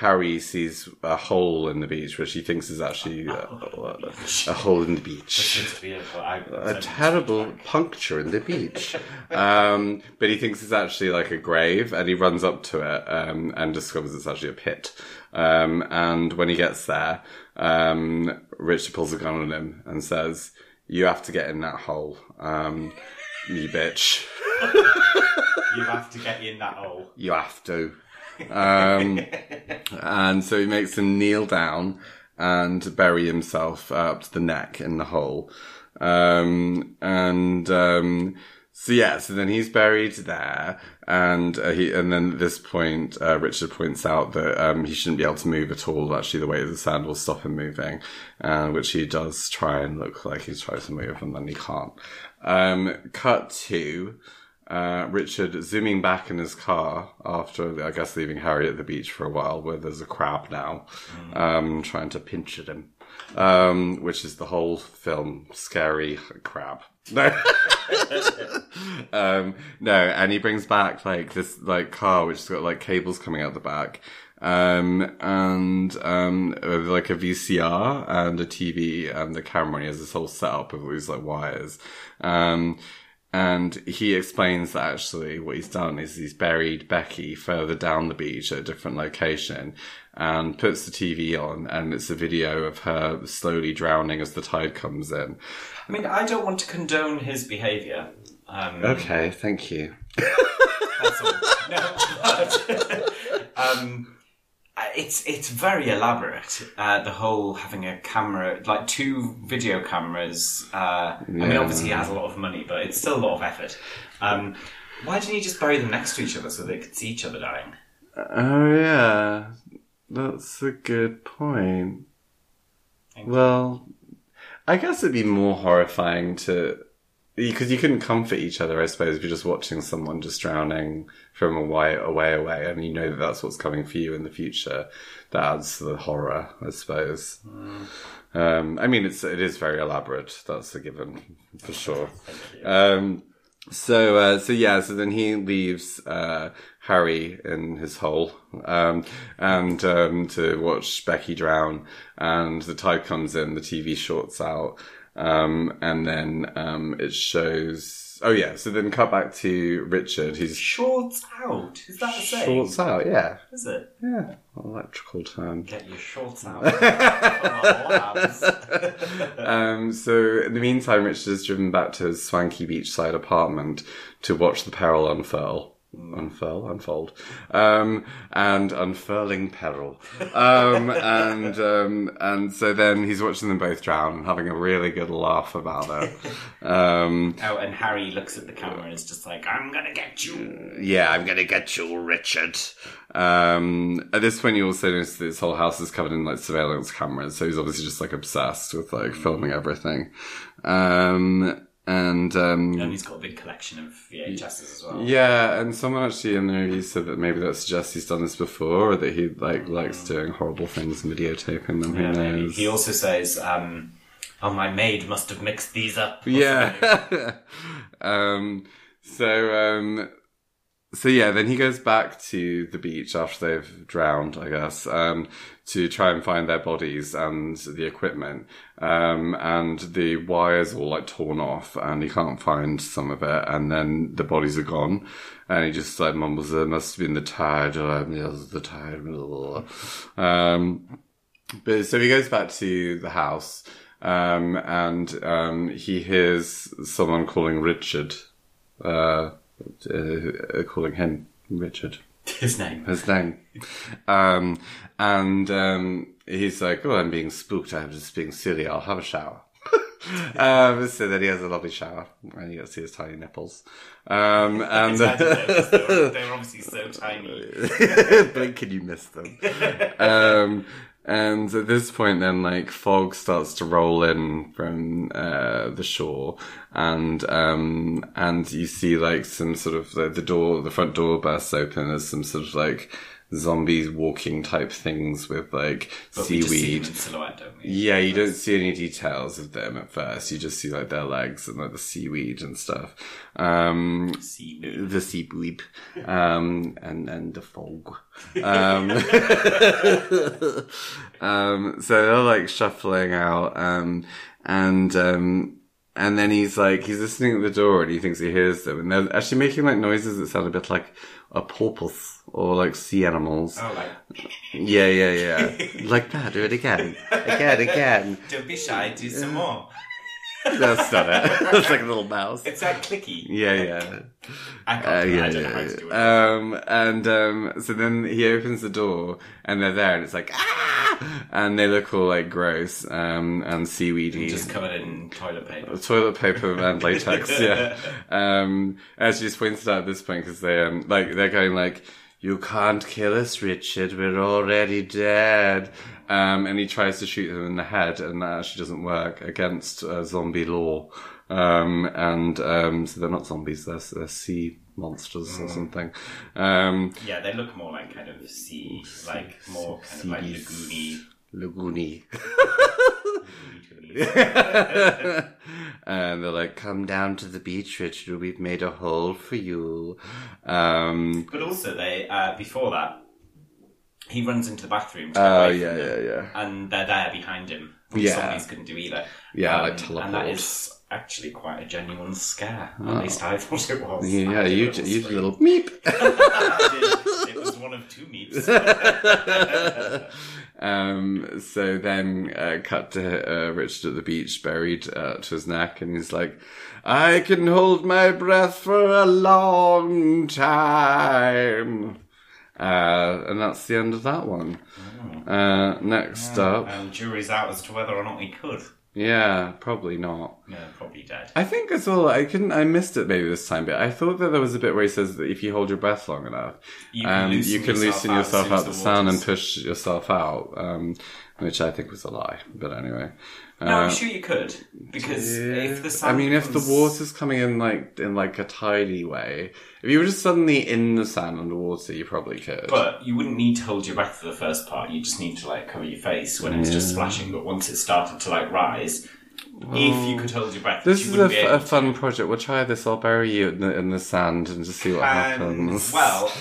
Harry sees a hole in the beach, which he thinks is actually a, a hole in the beach It's beautiful. I, a terrible puncture in the [LAUGHS] beach. Um, but he thinks it's actually like a grave, and he runs up to it um, and discovers it's actually a pit. Um, and when he gets there, um, Richard pulls a gun on him and says, "You have to get in that hole, um, you bitch. [LAUGHS] you have to get in that hole. You have to." Um, and so he makes him kneel down and bury himself up to the neck in the hole. Um, and, um, so yeah, so then he's buried there, and uh, he, and then at this point, uh, Richard points out that um, he shouldn't be able to move at all. Actually, the weight of the sand will stop him moving, uh, which he does try and look like he's trying to move, and then he can't. Um, cut to uh, Richard zooming back in his car after, I guess, leaving Harry at the beach for a while, where there's a crab now, um, trying to pinch at him, um, which is the whole film. Scary crab. No. [LAUGHS] um, no, and he brings back like this like car which has got like cables coming out the back. Um, and, um, like a VCR and a TV and the camera, and he has this whole setup of all these like wires. Um, and he explains that actually what he's done is he's buried Becky further down the beach at a different location and puts the TV on and it's a video of her slowly drowning as the tide comes in. I mean, I don't want to condone his behaviour. Um, Okay, thank you. That's all. [LAUGHS] No, but [LAUGHS] um, it's it's very elaborate. Uh, the whole having a camera, like two video cameras. Uh, I mean, Yeah. obviously he has a lot of money, but it's still a lot of effort. Um, why didn't he just bury them next to each other so they could see each other dying? Oh yeah, that's a good point. Thank you. Well, I guess it'd be more horrifying to because you couldn't comfort each other, I suppose, if you're just watching someone just drowning from a way away away, and you know that that's what's coming for you in the future. That adds to the horror, I suppose. Um, I mean, it's it is very elaborate. That's a given for sure. Um, so, uh, so yeah, so then he leaves, uh, Harry in his hole, um, and, um, to watch Becky drown, and the tide comes in, the TV shorts out, um, and then, um, it shows, oh yeah, so then cut back to Richard. He's Shorts out. Is that a saying? shorts out. Yeah, Is it? yeah, electrical term. Get your shorts out. [LAUGHS] Come on, lads. Um, so in the meantime, Richard is driven back to his swanky beachside apartment to watch the peril unfurl. Unfurl, unfold, um, and unfurling peril, um, [LAUGHS] and um, and so then he's watching them both drown and having a really good laugh about it. Um, oh, and Harry looks at the camera and is just like, I'm gonna get you. yeah, I'm gonna get you, Richard. Um, at this point, you also notice that his whole house is covered in like surveillance cameras, so he's obviously just like obsessed with like filming everything. Um, and um, And he's got a big collection of VHSs as well. yeah, and someone actually in the review said that maybe that suggests he's done this before, or that he like likes doing horrible things and videotaping them. Yeah, knows? He also says, um, "Oh, my maid must have mixed these up." Yeah. [LAUGHS] um, so, um, so yeah, then he goes back to the beach after they've drowned, I guess, um, to try and find their bodies and the equipment. Um, and the wires all like torn off and he can't find some of it. And then the bodies are gone. And he just like mumbles, there must have been the tide or the tide. blah, blah, blah." Um, but so he goes back to the house, um, and um, he hears someone calling Richard, uh, uh, calling him Richard, His name. his name, um, and um, he's like, "Oh, I'm being spooked. I'm just being silly. I'll have a shower." [LAUGHS] um, so then he has a lovely shower, and you get to see his tiny nipples. Um, [LAUGHS] and they were- they were obviously so tiny. [LAUGHS] blink and you miss them. um, and at this point, then like fog starts to roll in from uh, the shore, and um, and you see like some sort of the, the door, the front door bursts open. There's some sort of like zombies walking type things with like But we just see seaweed. silhouette, don't we? Yeah, you don't see any details of them at first. You just see like their legs and like the seaweed and stuff. Um, Seaweed. the seaweed, um, and and the fog. Um, [LAUGHS] um, so they're like shuffling out, um, and um, and then he's like he's listening at the door and he thinks he hears them, and they're actually making like noises that sound a bit like a porpoise or like sea animals. Oh, like, Yeah, yeah, yeah, [LAUGHS] like that. Do it again, again, again. [LAUGHS] don't be shy, do some more. [LAUGHS] That's not it. That's like a little mouse. It's that clicky. Yeah, yeah. I can't Uh, do it. yeah, I don't know how to do it. Um, and um, so then he opens the door, and they're there, and it's like ah, and they look all like gross um, and seaweedy, just covered in toilet paper. toilet paper and latex. yeah. Um, as she just points it out at this point because they um, like they're going like. You can't kill us, Richard. We're already dead. Um, and he tries to shoot them in the head, and that actually doesn't work against uh, zombie law. Um, and um, so they're not zombies; they're, they're sea monsters or something. Um, Yeah, they look more like kind of the sea, like more kind of like Seas. lagoony. [LAUGHS] [LAUGHS] And they're like, "Come down to the beach, Richard. We've made a hole for you." Um, But also, they uh, before that, he runs into the bathroom. Oh yeah, yeah, yeah. And they're there behind him. which Yeah. zombies couldn't do either. Yeah, like teleport. and that is actually quite a genuine scare. At least I [LAUGHS] thought it was. Yeah, you a little you scream. little meep. [LAUGHS] It was one of two meats. Um, so then, uh, cut to uh, Richard at the beach, buried uh, to his neck, and he's like, "I can hold my breath for a long time." Uh, and that's the end of that one. Uh, next up, and jury's out as to whether or not he could. Yeah, probably not. No, probably dead. I think as well. I couldn't. I missed it maybe this time, but I thought that there was a bit where he says that if you hold your breath long enough, You can um, loosen you can yourself loosen out yourself out the the sun and push yourself out, um, which I think was a lie. But anyway, No, Uh, I'm sure you could because if the sand I mean, if the water's coming in like in like a tidy way, if you were just suddenly in the sand underwater, you probably could. But you wouldn't need to hold your breath for the first part. You just need to like cover your face when it's just splashing. But once it started to like rise, if you could hold your breath, this you is a, wouldn't be able a fun project. We'll try this. I'll bury you in the, in the sand and just see what to. happens. Well, [LAUGHS]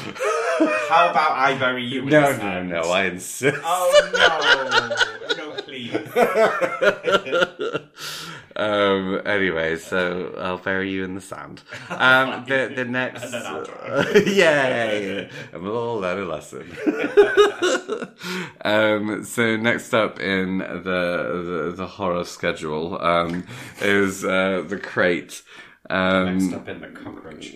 how about I bury you? in no, the no, sand? no. I insist. Oh no! [LAUGHS] no, [LAUGHS] um, anyway, so I'll bury you in the sand. Um, [LAUGHS] the the next, And then I'll yay, and we'll all learn a lesson. [LAUGHS] um, so next up in the the, the horror schedule um, is uh, the crate. Um, Next up in the cockroach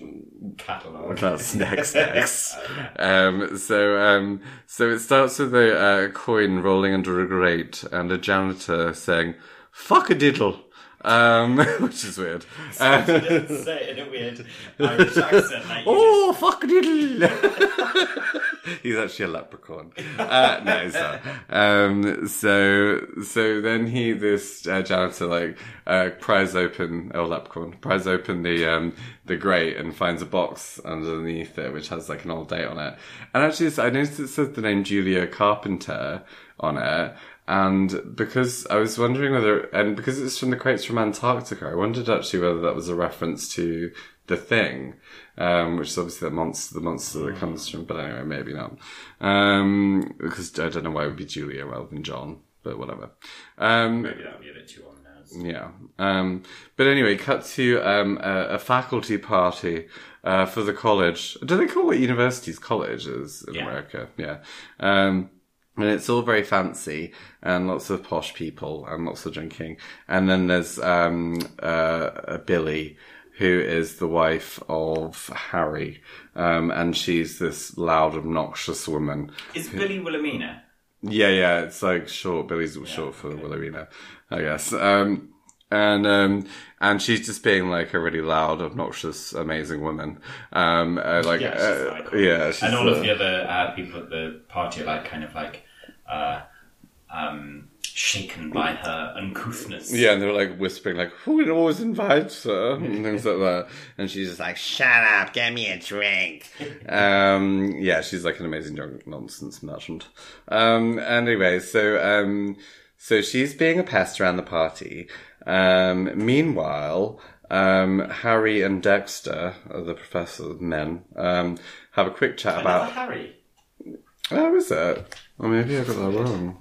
catalogue. that's [LAUGHS] next, next. Um, so, um, so it starts with a uh, coin rolling under a grate and a janitor saying, fuck a diddle. Um, [LAUGHS] which is weird. Uh, Say it in a weird Irish accent. Like oh, fuck diddle. [LAUGHS] he's actually a leprechaun. Uh, no, he's not. Um, so, so then he, this uh, janitor, like, uh, pries open, oh, leprechaun, pries open the, um, the grate and finds a box underneath it, which has like an old date on it. And actually, I noticed it says the name Julia Carpenter on it. And because I was wondering whether, and because it's from the crates from Antarctica, I wondered actually whether that was a reference to the thing, um, which is obviously the monster, the monster that comes from, but anyway, maybe not. Um, because I don't know why it would be Julia rather than John, but whatever. Um, Maybe that would be a bit too on yeah. Um, but anyway, cut to um, a, a faculty party uh, for the college. Do they call it universities colleges in Yeah. America? Yeah. Um, and it's all very fancy and lots of posh people and lots of drinking. And then there's um, uh, Billy, who is the wife of Harry. Um, and she's this loud, obnoxious woman. Is Billy Wilhelmina? Yeah, yeah, it's like short. Billy's short for Wilhelmina, I guess. Um, and um, and she's just being like a really loud, obnoxious, amazing woman. Um, uh, like, Yeah, she's uh, yeah, she's, and all uh, of the other uh, people at the party are like kind of like uh, um, shaken by her uncouthness. Yeah, and they're like whispering, like, "Who always invite her?" and things like that. And she's just like, "Shut up, get me a drink." [LAUGHS] um, yeah, she's like an amazing drunk nonsense merchant. Um, anyway, so um, so she's being a pest around the party. Um, meanwhile, um, Harry and Dexter, uh, the professor men, um, have a quick chat Another about. Harry. Oh, is it? Or maybe I got that wrong.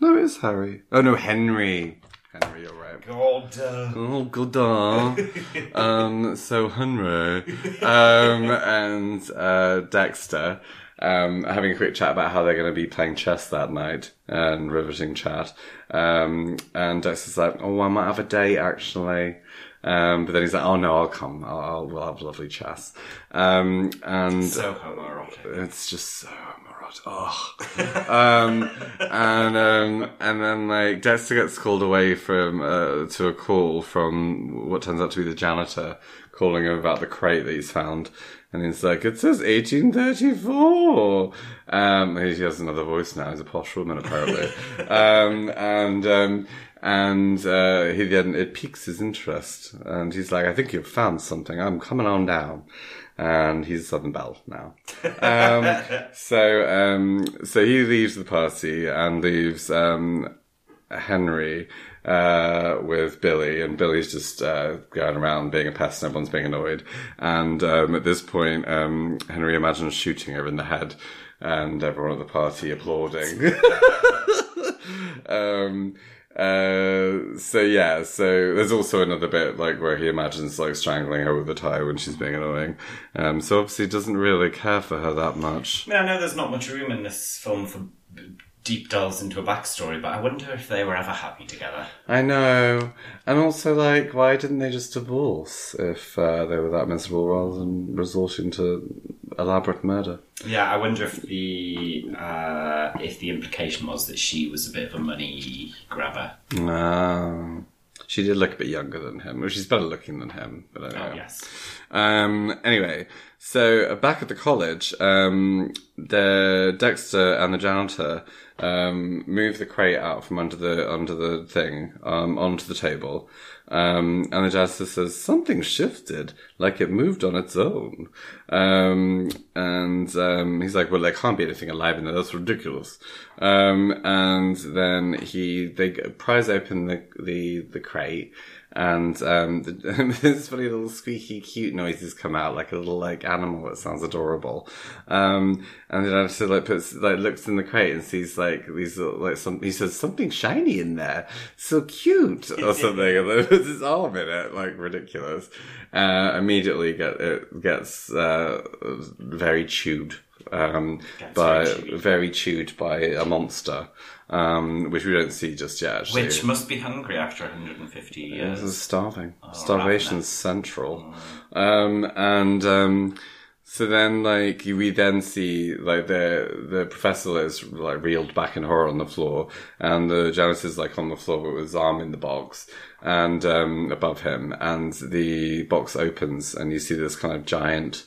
No, it is Harry. Oh no, Henry. Henry, you're right. God. Uh, Oh, God. [LAUGHS] um, so Henry, um, and, uh, Dexter, um, having a quick chat about how they're going to be playing chess that night and riveting chat. Um, and Dexter's like, oh, I might have a date actually. Um, but then he's like, oh no, I'll come. I'll, I'll we'll have lovely chess. Um, and so homoerotic. it's just so erotic. Oh. um, and um, and then like Dexter gets called away from uh, to a call from what turns out to be the janitor calling him about the crate that he's found. And he's like, it says 1834. Um, he has another voice now. He's a posh woman, apparently. [LAUGHS] um, and, um, and, uh, he then, it piques his interest. And he's like, I think you've found something. I'm coming on down and he's a Southern Belle now. Um, [LAUGHS] so, um, so he leaves the party and leaves, um, Henry, uh, with Billy and Billy's just, uh, going around being a pest and everyone's being annoyed. And, um, at this point, um, Henry imagines shooting her in the head and everyone at the party applauding. [LAUGHS] uh, so yeah, so there's also another bit like where he imagines like strangling her with a tie when she's being annoying. Um, so obviously doesn't really care for her that much. I mean, I know there's not much room in this film for deep delves into a backstory, but I wonder if they were ever happy together. I know, and also like, why didn't they just divorce if uh, they were that miserable rather than resorting to elaborate murder? Yeah, I wonder if the uh, if the implication was that she was a bit of a money grabber. No. She did look a bit younger than him. Well, she's better looking than him, but anyway. Oh yes. Um, anyway, so uh, back at the college, um, the Dexter and the janitor um, move the crate out from under the under the thing um, onto the table, um, and the janitor says something shifted, like it moved on its own. Um, and um, he's like, "Well, there can't be anything alive in there. That's ridiculous." Um, and then he they prise open the the the crate and um, [LAUGHS] the, this funny little squeaky cute noises come out like a little like animal that sounds adorable. Um, and then Dexter like puts like looks in the crate and sees like these like some. He says something shiny in there, so cute [LAUGHS] or something, and then [LAUGHS] puts his arm in it, like ridiculous. Uh, immediately get it gets uh, very chewed. Um, by very very chewed by a monster, um, which we don't see just yet. Actually. Which must be hungry after 150 years. This is starving. Oh, Starvation's central. Um, and, um, so then, like, we then see, like, the, the professor is, like, reeled back in horror on the floor, and the janitor is, like, on the floor with his arm in the box, and, um, above him, and the box opens, and you see this kind of giant,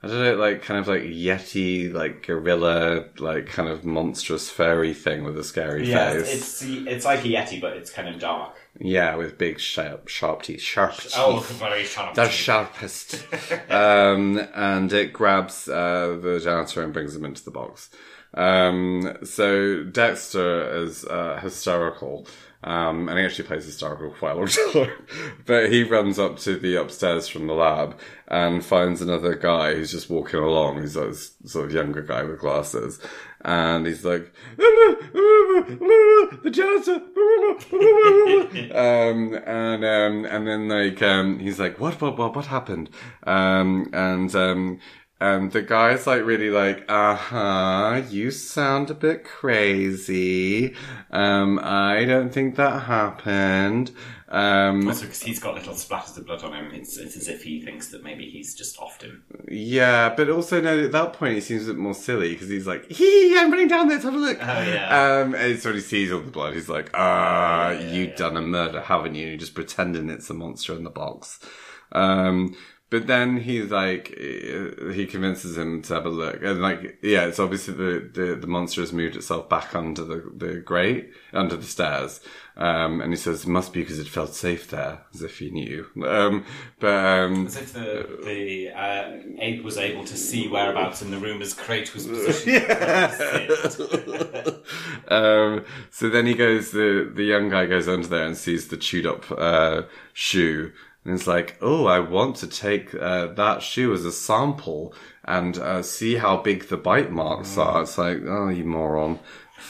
I don't know, like, kind of like Yeti, like, gorilla, like, kind of monstrous furry thing with a scary Yeah, face. it's it's like a yeti, but it's kind of dark. Yeah, with big sharp, sharp teeth. Sharp teeth. Oh, [LAUGHS] very sharp. the sharpest. [LAUGHS] um, and it grabs uh, the janitor and brings him into the box. Um, so Dexter is uh, hysterical. Um, and he actually plays for quite a long but he runs up to the upstairs from the lab and finds another guy who's just walking along. He's like sort of younger guy with glasses. And he's like, [LAUGHS] the janitor. [LAUGHS] um, and, um, and then like, um, he's like, what, what, what, what happened? Um, and, um, and the guy's like really like, uh huh, you sound a bit crazy. Um, I don't think that happened. Um, Also, because he's got little splatters of blood on him, it's, it's as if he thinks that maybe he's just off him. yeah, but also no, at that point he seems a bit more silly because he's like, hee, I'm running down there, have a look. Oh, yeah. Um, and so he sees all the blood. He's like, ah, yeah, you yeah. done a murder, haven't you? You're just pretending it's a monster in the box. Um, but then he's like, eh, he convinces him to have a look, and like, yeah, it's obviously the the, the monster has moved itself back under the the grate, under the stairs. Um, and he says, it must be because it felt safe there, as if he knew. Um, but, um, As if the, the uh, ape was able to see whereabouts in the room as crate was positioned. [LAUGHS] [LAUGHS] um, so then he goes, the, the young guy goes under there and sees the chewed up, uh, shoe. And it's like, oh, I want to take, uh, that shoe as a sample and, uh, see how big the bite marks are. It's like, oh, you moron.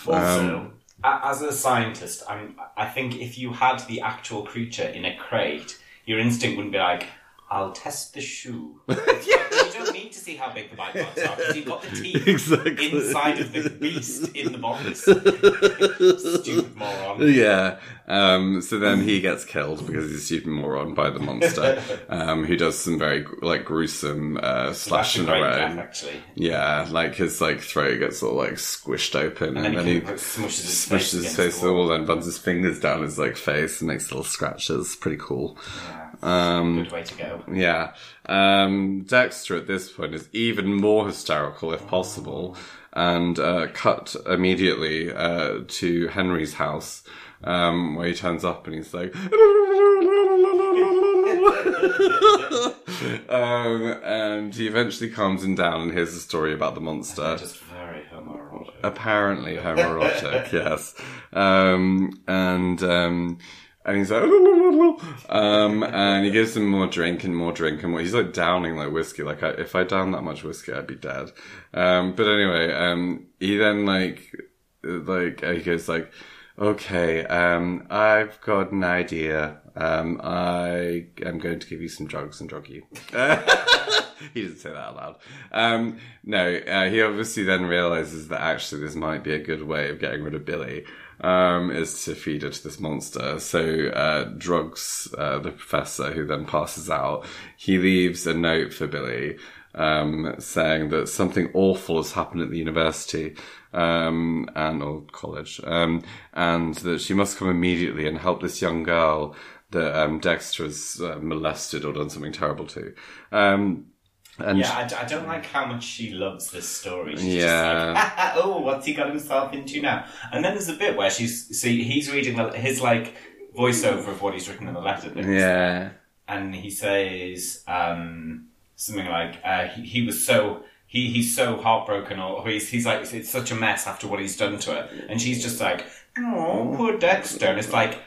Also, a- as a scientist, I'm, I think if you had the actual creature in a crate, your instinct wouldn't be like, I'll test the shoe. [LAUGHS] You don't need to see how big the bite marks are because you've got the teeth Exactly. inside of the beast in the box. [LAUGHS] Stupid moron. Yeah. Um, so then he gets killed because he's a stupid moron by the monster, um, who does some very, like, gruesome, uh, slashing around. death, actually. Yeah, like his like throat gets all like squished open, and, And then then he he smushes his smushes face his face the wall. and runs his fingers down his like face and makes little scratches. Pretty cool. Um, Good way to go. Yeah. Um, Dexter at this point is even more hysterical if possible, and uh, cut immediately uh, to Henry's house, um, where he turns up and he's like. [LAUGHS] um, and he eventually calms him down and hears the story about the monster Just very homoerotic. apparently homoerotic, [LAUGHS] yes. Um, and, um, and he's like, [LAUGHS] um, and he gives him more drink and more drink and more. He's like downing like whiskey. Like, I, if I down that much whiskey, I'd be dead. Um, but anyway, um, he then like, like, he goes like, okay, um, I've got an idea. Um, I am going to give you some drugs and drug you. [LAUGHS] he didn't say that out loud. Um, no, uh, he obviously then realizes that actually this might be a good way of getting rid of Billy. Um, is to feed it to this monster. So, uh, drugs, uh, the professor who then passes out. He leaves a note for Billy, um, saying that something awful has happened at the university, um, and, or college, um, and that she must come immediately and help this young girl that, um, Dexter has uh, molested or done something terrible to. And Yeah, I don't like how much she loves this story. She's Yeah. just like, [LAUGHS] oh, what's he got himself into now? And then there's a bit where she's, see, he's reading his, like, voiceover of what he's written in the letter. things. yeah. And he says, um, something like, uh, he, he was so, he, he's so heartbroken, or, or he's, he's like, it's such a mess after what he's done to her. And she's just like, oh, poor Dexter. And it's like,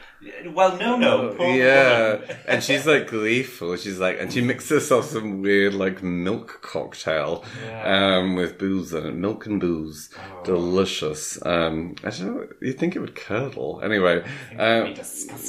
Well, no, no. Poor yeah, and she's like gleeful. She's like, and she mixes herself some weird like milk cocktail, Yeah. um, with booze in it, milk and booze, Oh. delicious. Um, I don't know. You'd think it would curdle. Anyway, um,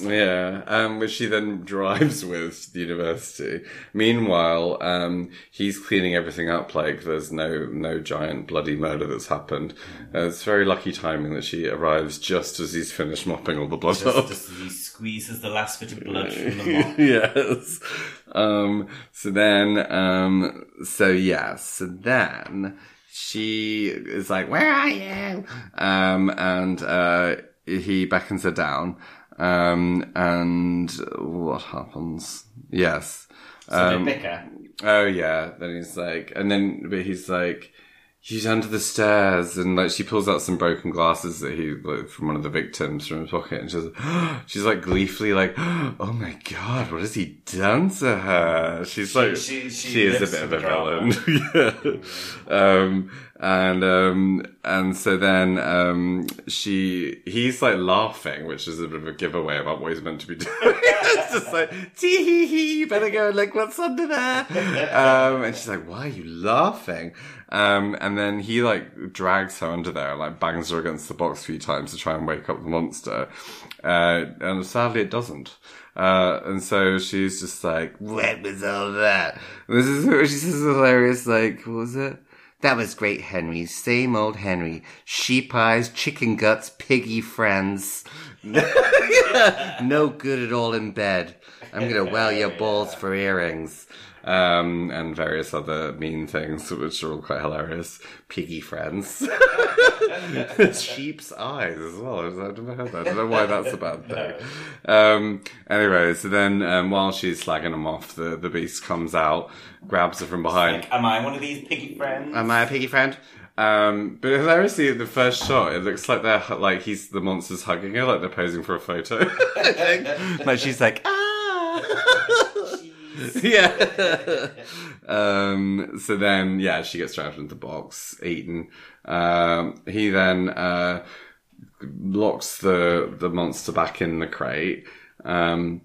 yeah, um, which she then drives [LAUGHS] with to the university. Meanwhile, um, he's cleaning everything up like there's no no giant bloody murder that's happened. Uh, it's very lucky timing that she arrives just as he's finished mopping all the blood Just, up. just he squeezes the last bit of blood [LAUGHS] from the mop. yes. Um, so then, um, so yeah, so then she is like, where are you? Um, and, uh, he beckons her down. Um, and what happens? Yes. So they bicker. Oh yeah. Then he's like, and then, but he's like, he's under the stairs, and like she pulls out some broken glasses that he like, from one of the victims from his pocket, and she's [GASPS] she's like gleefully like, [GASPS] oh my god, what has he done to her? She's like, she- she, she is a bit of a drama. villain, [LAUGHS] yeah. Um, and um, and so then um, she he's like laughing, which is a bit of a giveaway about what he's meant to be [LAUGHS] doing. it's just like tee hee hee, better go and look what's under there. Um, and she's like, why are you laughing? Um, and then he like drags her under there like bangs her against the box a few times to try and wake up the monster. Uh, and sadly it doesn't. Uh, and so she's just like, what was all that? And this is she says hilarious, like, what was it? That was great, Henry. Same old Henry. Sheep eyes, chicken guts, piggy friends. no good at all in bed. I'm gonna wow your balls for earrings. Um, and various other mean things, which are all quite hilarious. Piggy friends. [LAUGHS] Sheep's eyes as well. I've never heard that. I don't know why that's a bad thing. Um, anyway, so then um, while she's slagging him off, the, the beast comes out, grabs her from behind. Like, am I one of these piggy friends? Am I a piggy friend? Um, but hilariously, the first shot, it looks like they're like he's the monster's hugging her, like they're posing for a photo. [LAUGHS] Like she's like ah. [LAUGHS] yeah. um, so then, yeah, she gets trapped into the box, eaten. Um, he then uh, locks the the monster back in the crate um,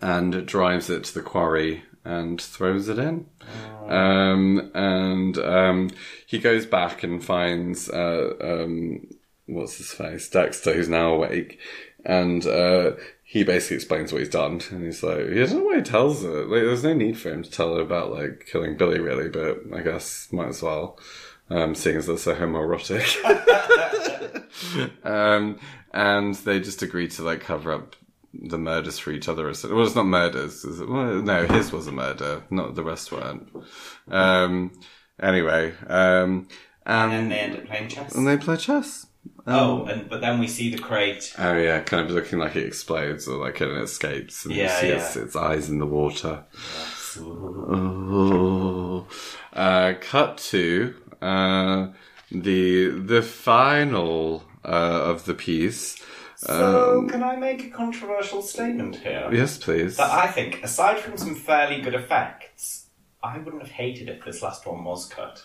and drives it to the quarry and throws it in. Um, and um, he goes back and finds uh, um, what's his face, Dexter, who's now awake, and uh, he basically explains what he's done. And he's like, he doesn't know why he tells her. Like, there's no need for him to tell her about like killing Billy, really, but I guess might as well. Um, seeing as they're so homoerotic. [LAUGHS] [LAUGHS] um, and they just agree to like cover up the murders for each other. Well, it's not murders. Is it? Well, no, his was a murder. Not the rest weren't. Um, anyway, um, and and, they end up playing chess. and they play chess. oh, and but then we see the crate. Oh yeah, kind of looking like it explodes or like it escapes, and Yeah, you see yeah. its, its eyes in the water. Oh. Uh, cut to uh, the the final uh, of the piece. So, can I make a controversial statement here? Yes, please. That I think, aside from some fairly good effects, I wouldn't have hated if this last one was cut.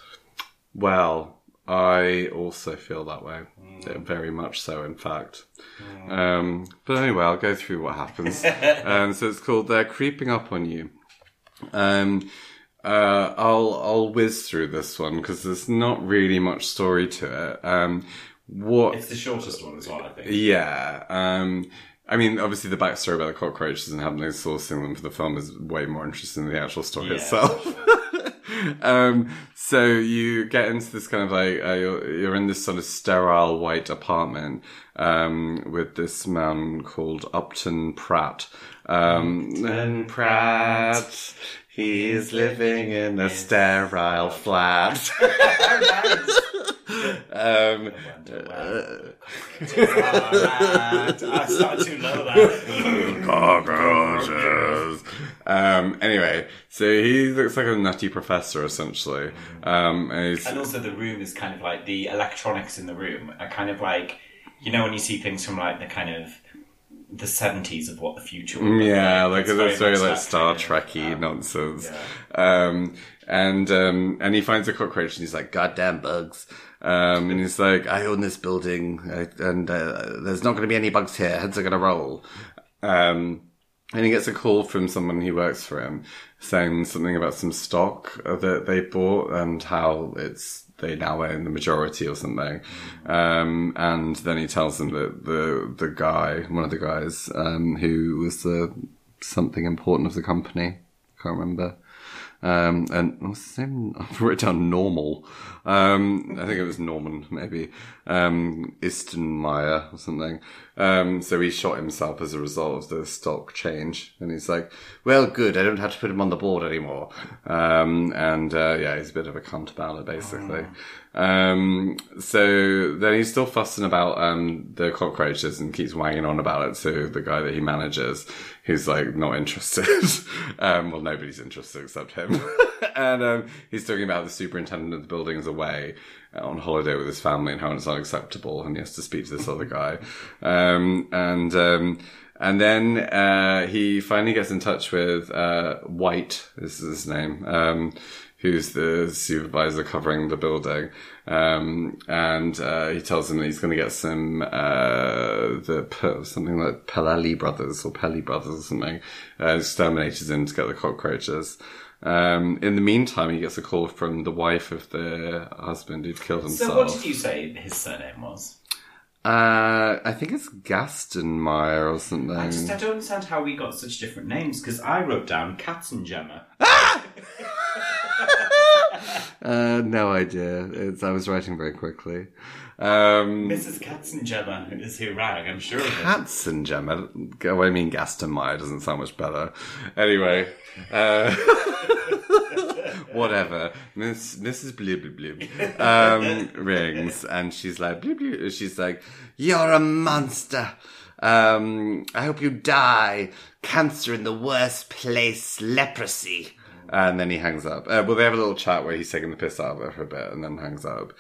Well, I also feel that way. Yeah, Very much so, in fact. Um, but anyway, I'll go through what happens. [LAUGHS] um, so it's called "They're Creeping Up on You." Um, uh, I'll I'll whiz through this one because there's not really much story to it. What It's the shortest one as well, I think. yeah. Um, I mean, obviously, the backstory about the cockroaches and having those sourcing them for the film is way more interesting than the actual story Yeah. itself. [LAUGHS] um, so you get into this kind of like uh, you're, you're in this sort of sterile white apartment um, with this man called Upton Pratt. Um, and Pratt, he's living in a sterile flat. [LAUGHS] um, I started too low there. cockroaches. Um, anyway, so he looks like a nutty professor essentially. Um, and And also, the room is kind of like the electronics in the room are kind of like, you know, when you see things from like the kind of the seventies of what the future. Will look yeah, like It's very much like Star Trekky um, nonsense. Um, and um, and he finds a cockroach and he's like, "Goddamn bugs!" Um, and he's like, "I own this building, and uh, there's not going to be any bugs here. Heads are going to roll." Um, and he gets a call from someone who works for him saying something about some stock that they bought and how it's they now own the majority or something. Um, and then he tells them that the the guy, one of the guys, um, who was the something important of the company, I can't remember. Um, and what's his name? I [LAUGHS] wrote down normal. Um, I think it was Norman, maybe. Um, Istenmeyer or something. Um, so he shot himself as a result of the stock change. And he's like, well, good. I don't have to put him on the board anymore. Um, and, uh, yeah, he's a bit of a cunt about it, basically. Um, so then he's still fussing about, um, the cockroaches and keeps wanging on about it to the guy that he manages, who's like not interested. [LAUGHS] um, well, nobody's interested except him. [LAUGHS] and, um, he's talking about the superintendent of the building is away on holiday with his family and how it's unacceptable and he has to speak to this other guy. Um, and, um, and then, uh, he finally gets in touch with, uh, White, this is his name, um, who's the supervisor covering the building. Um, and, uh, he tells him that he's going to get some, uh, the, something like Pelali brothers or Pelly brothers or something, uh, exterminators in to get the cockroaches. Um, in the meantime, he gets a call from the wife of the husband who'd killed himself. So, what did you say his surname was? Uh, I think it's Gaston Meyer or something. I just I don't understand how we got such different names because I wrote down Katzenjammer. [LAUGHS] [LAUGHS] Uh, no idea. It's, I was writing very quickly. Um, Mrs. Katzenjammer is who rang, I'm sure of it. Katzenjammer. I mean, Gaston Meyer doesn't sound much better. Anyway, uh, [LAUGHS] whatever. Miss, Mrs. Blib Blib um, [LAUGHS] rings and she's like, blib, blib. she's like, you're a monster. Um, I hope you die. Cancer in the worst place, leprosy. And then he hangs up. Uh, well, they have a little chat where he's taking the piss out of her for a bit and then hangs up.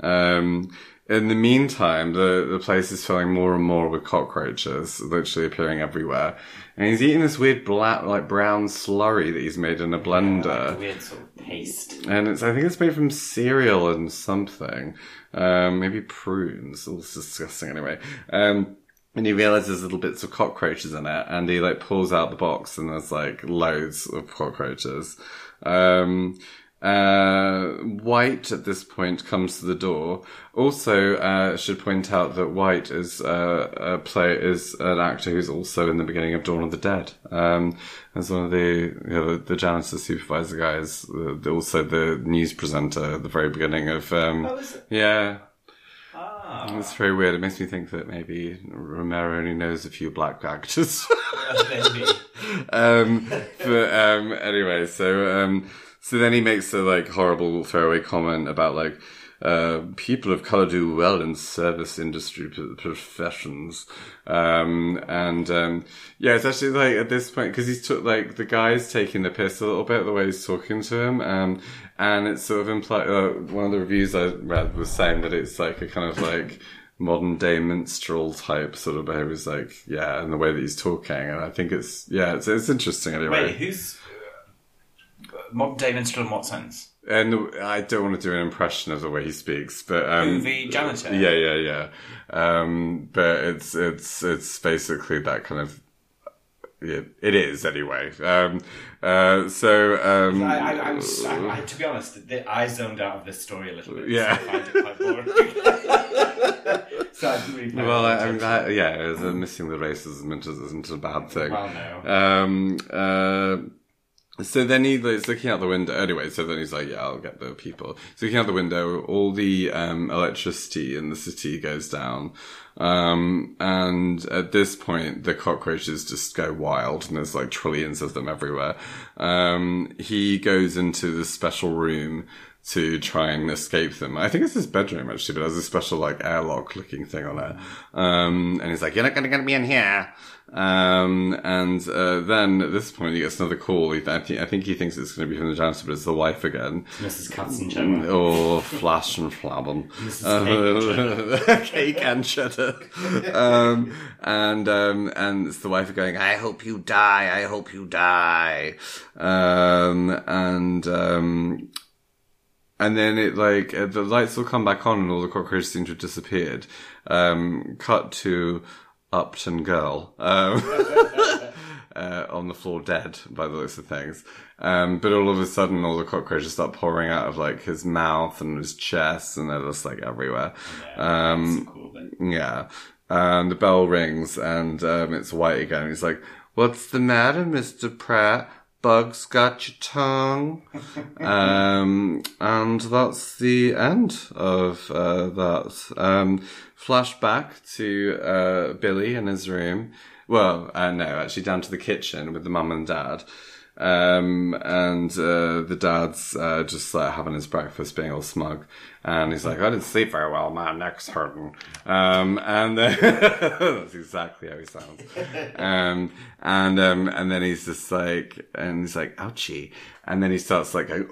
Um, in the meantime, the, the place is filling more and more with cockroaches, literally appearing everywhere. And he's eating this weird black, like brown slurry that he's made in a blender. Like a weird sort of paste. And it's, I think it's made from cereal and something. Um, maybe prunes. It's disgusting anyway. Um, and he realizes little bits of cockroaches in it, and he like pulls out the box, and there's like loads of cockroaches. Um, uh, White at this point comes to the door. Also, uh, should point out that White is uh, a play is an actor who's also in the beginning of Dawn of the Dead. Um, as one of the you know, the, the janitor supervisor guys, uh, also the news presenter at the very beginning of. Um, Oh. Yeah, Ah, it's very weird. It makes me think that maybe Romero only knows a few black actors. [LAUGHS] [LAUGHS] um, but um, anyway, so um, so then he makes a like horrible throwaway comment about like uh, people of color do well in service industry p- professions, um, and um, yeah, it's actually like at this point because he's took like the guy's taking the piss a little bit the way he's talking to him, um, and it's sort of implied. Uh, one of the reviews I read was saying that it's like a kind of like modern day minstrel type sort of behavior. It's like, yeah, and the way that he's talking. And I think it's, yeah, it's, it's interesting anyway. Wait, who's. Uh, modern day minstrel in what sense? And I don't want to do an impression of the way he speaks, but, um, the janitor? yeah, yeah, yeah. Um, but it's, it's, it's basically that kind of, yeah, it is anyway. Um, uh, so, um, I, I, I was, I, I, to be honest, I zoned out of this story a little bit. Yeah. So I find it quite boring. [LAUGHS] so I really well, I, I mean, that, yeah, uh, missing the racism isn't, isn't a bad thing. Well, no. Um, uh, so then he's looking out the window. Anyway, so then he's like, yeah, I'll get the people. So looking out the window, all the, um, electricity in the city goes down. Um, and at this point, the cockroaches just go wild and there's like trillions of them everywhere. Um, he goes into this special room to try and escape them. I think it's his bedroom actually, but it has a special like airlock looking thing on it. Um, and he's like, you're not going to get me in here. Um, and, uh, then at this point he gets another call. He, I, think, I think he thinks it's going to be from the janitor, but it's the wife again. Mrs. Katzenjammer. Oh, flash and flabben. Mrs. Uh, cake [LAUGHS] and cheddar. Um, and, um, and it's the wife going, I hope you die, I hope you die. Um, and, um, and then it like, uh, the lights will come back on and all the cockroaches seem to have disappeared. Um, cut to Upton girl um, [LAUGHS] uh, on the floor, dead by the looks of things. Um, but all of a sudden, all the cockroaches start pouring out of like his mouth and his chest, and they're just like everywhere. Um, cool yeah. And the bell rings and um, it's White again. He's like, What's the matter, Mr. Pratt? Bugs got your tongue. um, and that's the end of uh, that. Um, flashback to uh, Billy in his room. Well, uh, no, actually down to the kitchen with the mum and dad. Um, and uh, the dad's uh, just like having his breakfast, being all smug, and he's like, "I didn't sleep very well. My neck's hurting." Um, and uh, [LAUGHS] that's exactly how he sounds. Um, and um, and then he's just like, and he's like, "Ouchie!" And then he starts like going,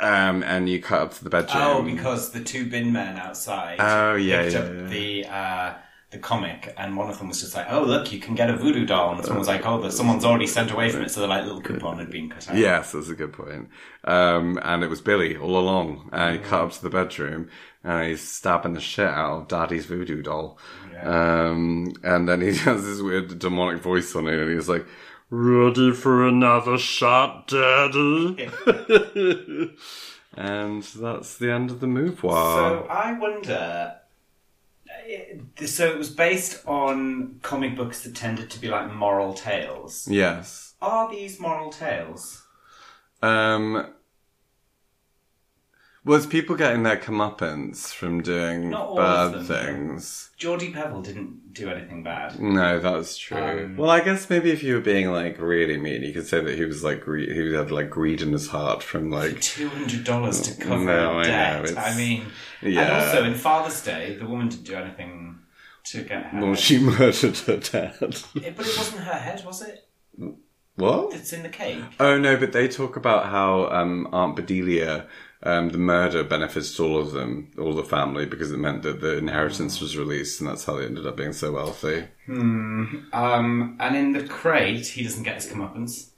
um, and you cut up to the bedroom. Oh, because the two bin men outside Oh, yeah, picked yeah, up yeah. the uh, the comic, and one of them was just like, "Oh, look, you can get a voodoo doll," and someone was like, "Oh, but someone's already sent away from it, so the like little coupon had been cut out." Yes, that's a good point. Um, and it was Billy all along. And he cut up to the bedroom and he's stabbing the shit out of Daddy's voodoo doll. Um, and then he [LAUGHS] has this weird demonic voice on it and he's like, Ready for another shot, Daddy? [LAUGHS] [LAUGHS] and that's the end of the move. So I wonder. So it was based on comic books that tended to be like moral tales. yes. Are these moral tales? Um, was people getting their comeuppance from doing Not all of bad them, things? Jordy Pebble didn't do anything bad. No, that's true. Um, well, I guess maybe if you were being like really mean, you could say that he was like gre- he had like greed in his heart from like Two hundred dollars to cover No, I know, debt. it's- I mean, and Yeah. also in Father's Day, the woman didn't do anything to get her. well, she [LAUGHS] murdered her dad. Yeah, but it wasn't her head, was it? what? It's in the cake. Oh no, but they talk about how um, Aunt Bedelia, um, the murder benefited all of them, all the family, because it meant that the inheritance was released, and that's how they ended up being so wealthy. Um, and in the crate, he doesn't get his comeuppance.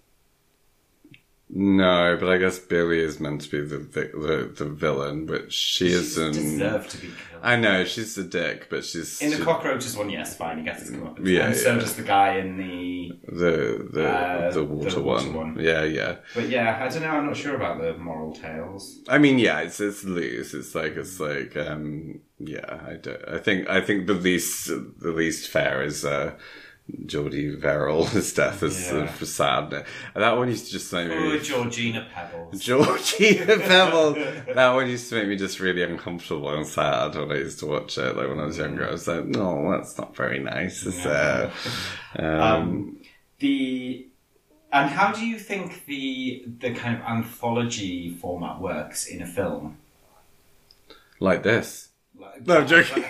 No, but I guess Billy is meant to be the the, the villain, but she isn't. deserved to be killed. I know she's a dick, but she's In the she- cockroaches one, yes, fine, he gets his comeuppance. Yeah, and so yeah. does the guy in the. the the Uh, the water, the water one. one. Yeah, yeah. But yeah, I don't know. I'm not sure about the moral tales. I mean, yeah, it's it's loose. It's like it's like um yeah. I don't. I think I think the least the least fair is uh Jordy Verrill. [LAUGHS] His death is sort of sad. And that one used to just make Oh, me. Georgina Pebbles. Georgie [LAUGHS] Pebble. that one used to make me just really uncomfortable and sad when I used to watch it. Like when I was younger, I was like, no, that's not very nice. Is there? [LAUGHS] Um, the and how do you think the the kind of anthology format works in a film? like this. Like- No, I'm joking.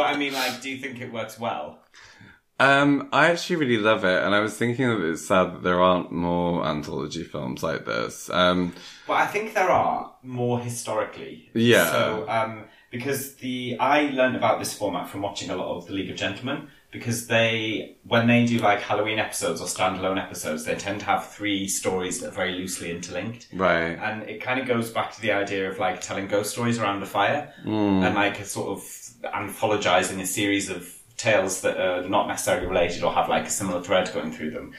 But I mean, like, do you think it works well? Um, I actually really love it, and I was thinking that it's sad that there aren't more anthology films like this. Um, Well, I think there are more historically. Yeah. So, um, because the I learned about this format from watching a lot of the League of Gentlemen. Because they, when they do like Halloween episodes or standalone episodes, they tend to have three stories that are very loosely interlinked. right. and it kind of goes back to the idea of like telling ghost stories around the fire and like a sort of anthologizing a series of tales that are not necessarily related or have like a similar thread going through them.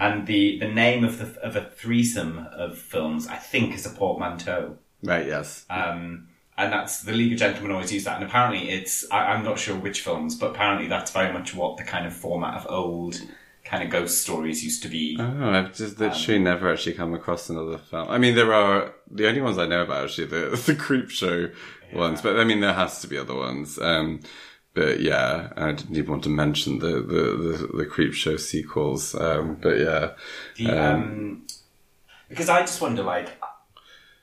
And the, the name of the of a threesome of films, I think, is a portmanteau. Right, yes. Um, and that's the League of Gentlemen always use that. And apparently, it's I, I'm not sure which films, but apparently that's very much what the kind of format of old kind of ghost stories used to be. Oh, I've just literally never actually come across another film. I mean, there are the only ones I know about actually the [LAUGHS] the creep show ones, but I mean, there has to be other ones. Um, but yeah, I didn't even want to mention the the the, the creep show sequels. Um, but yeah, The, um, because I just wonder, like,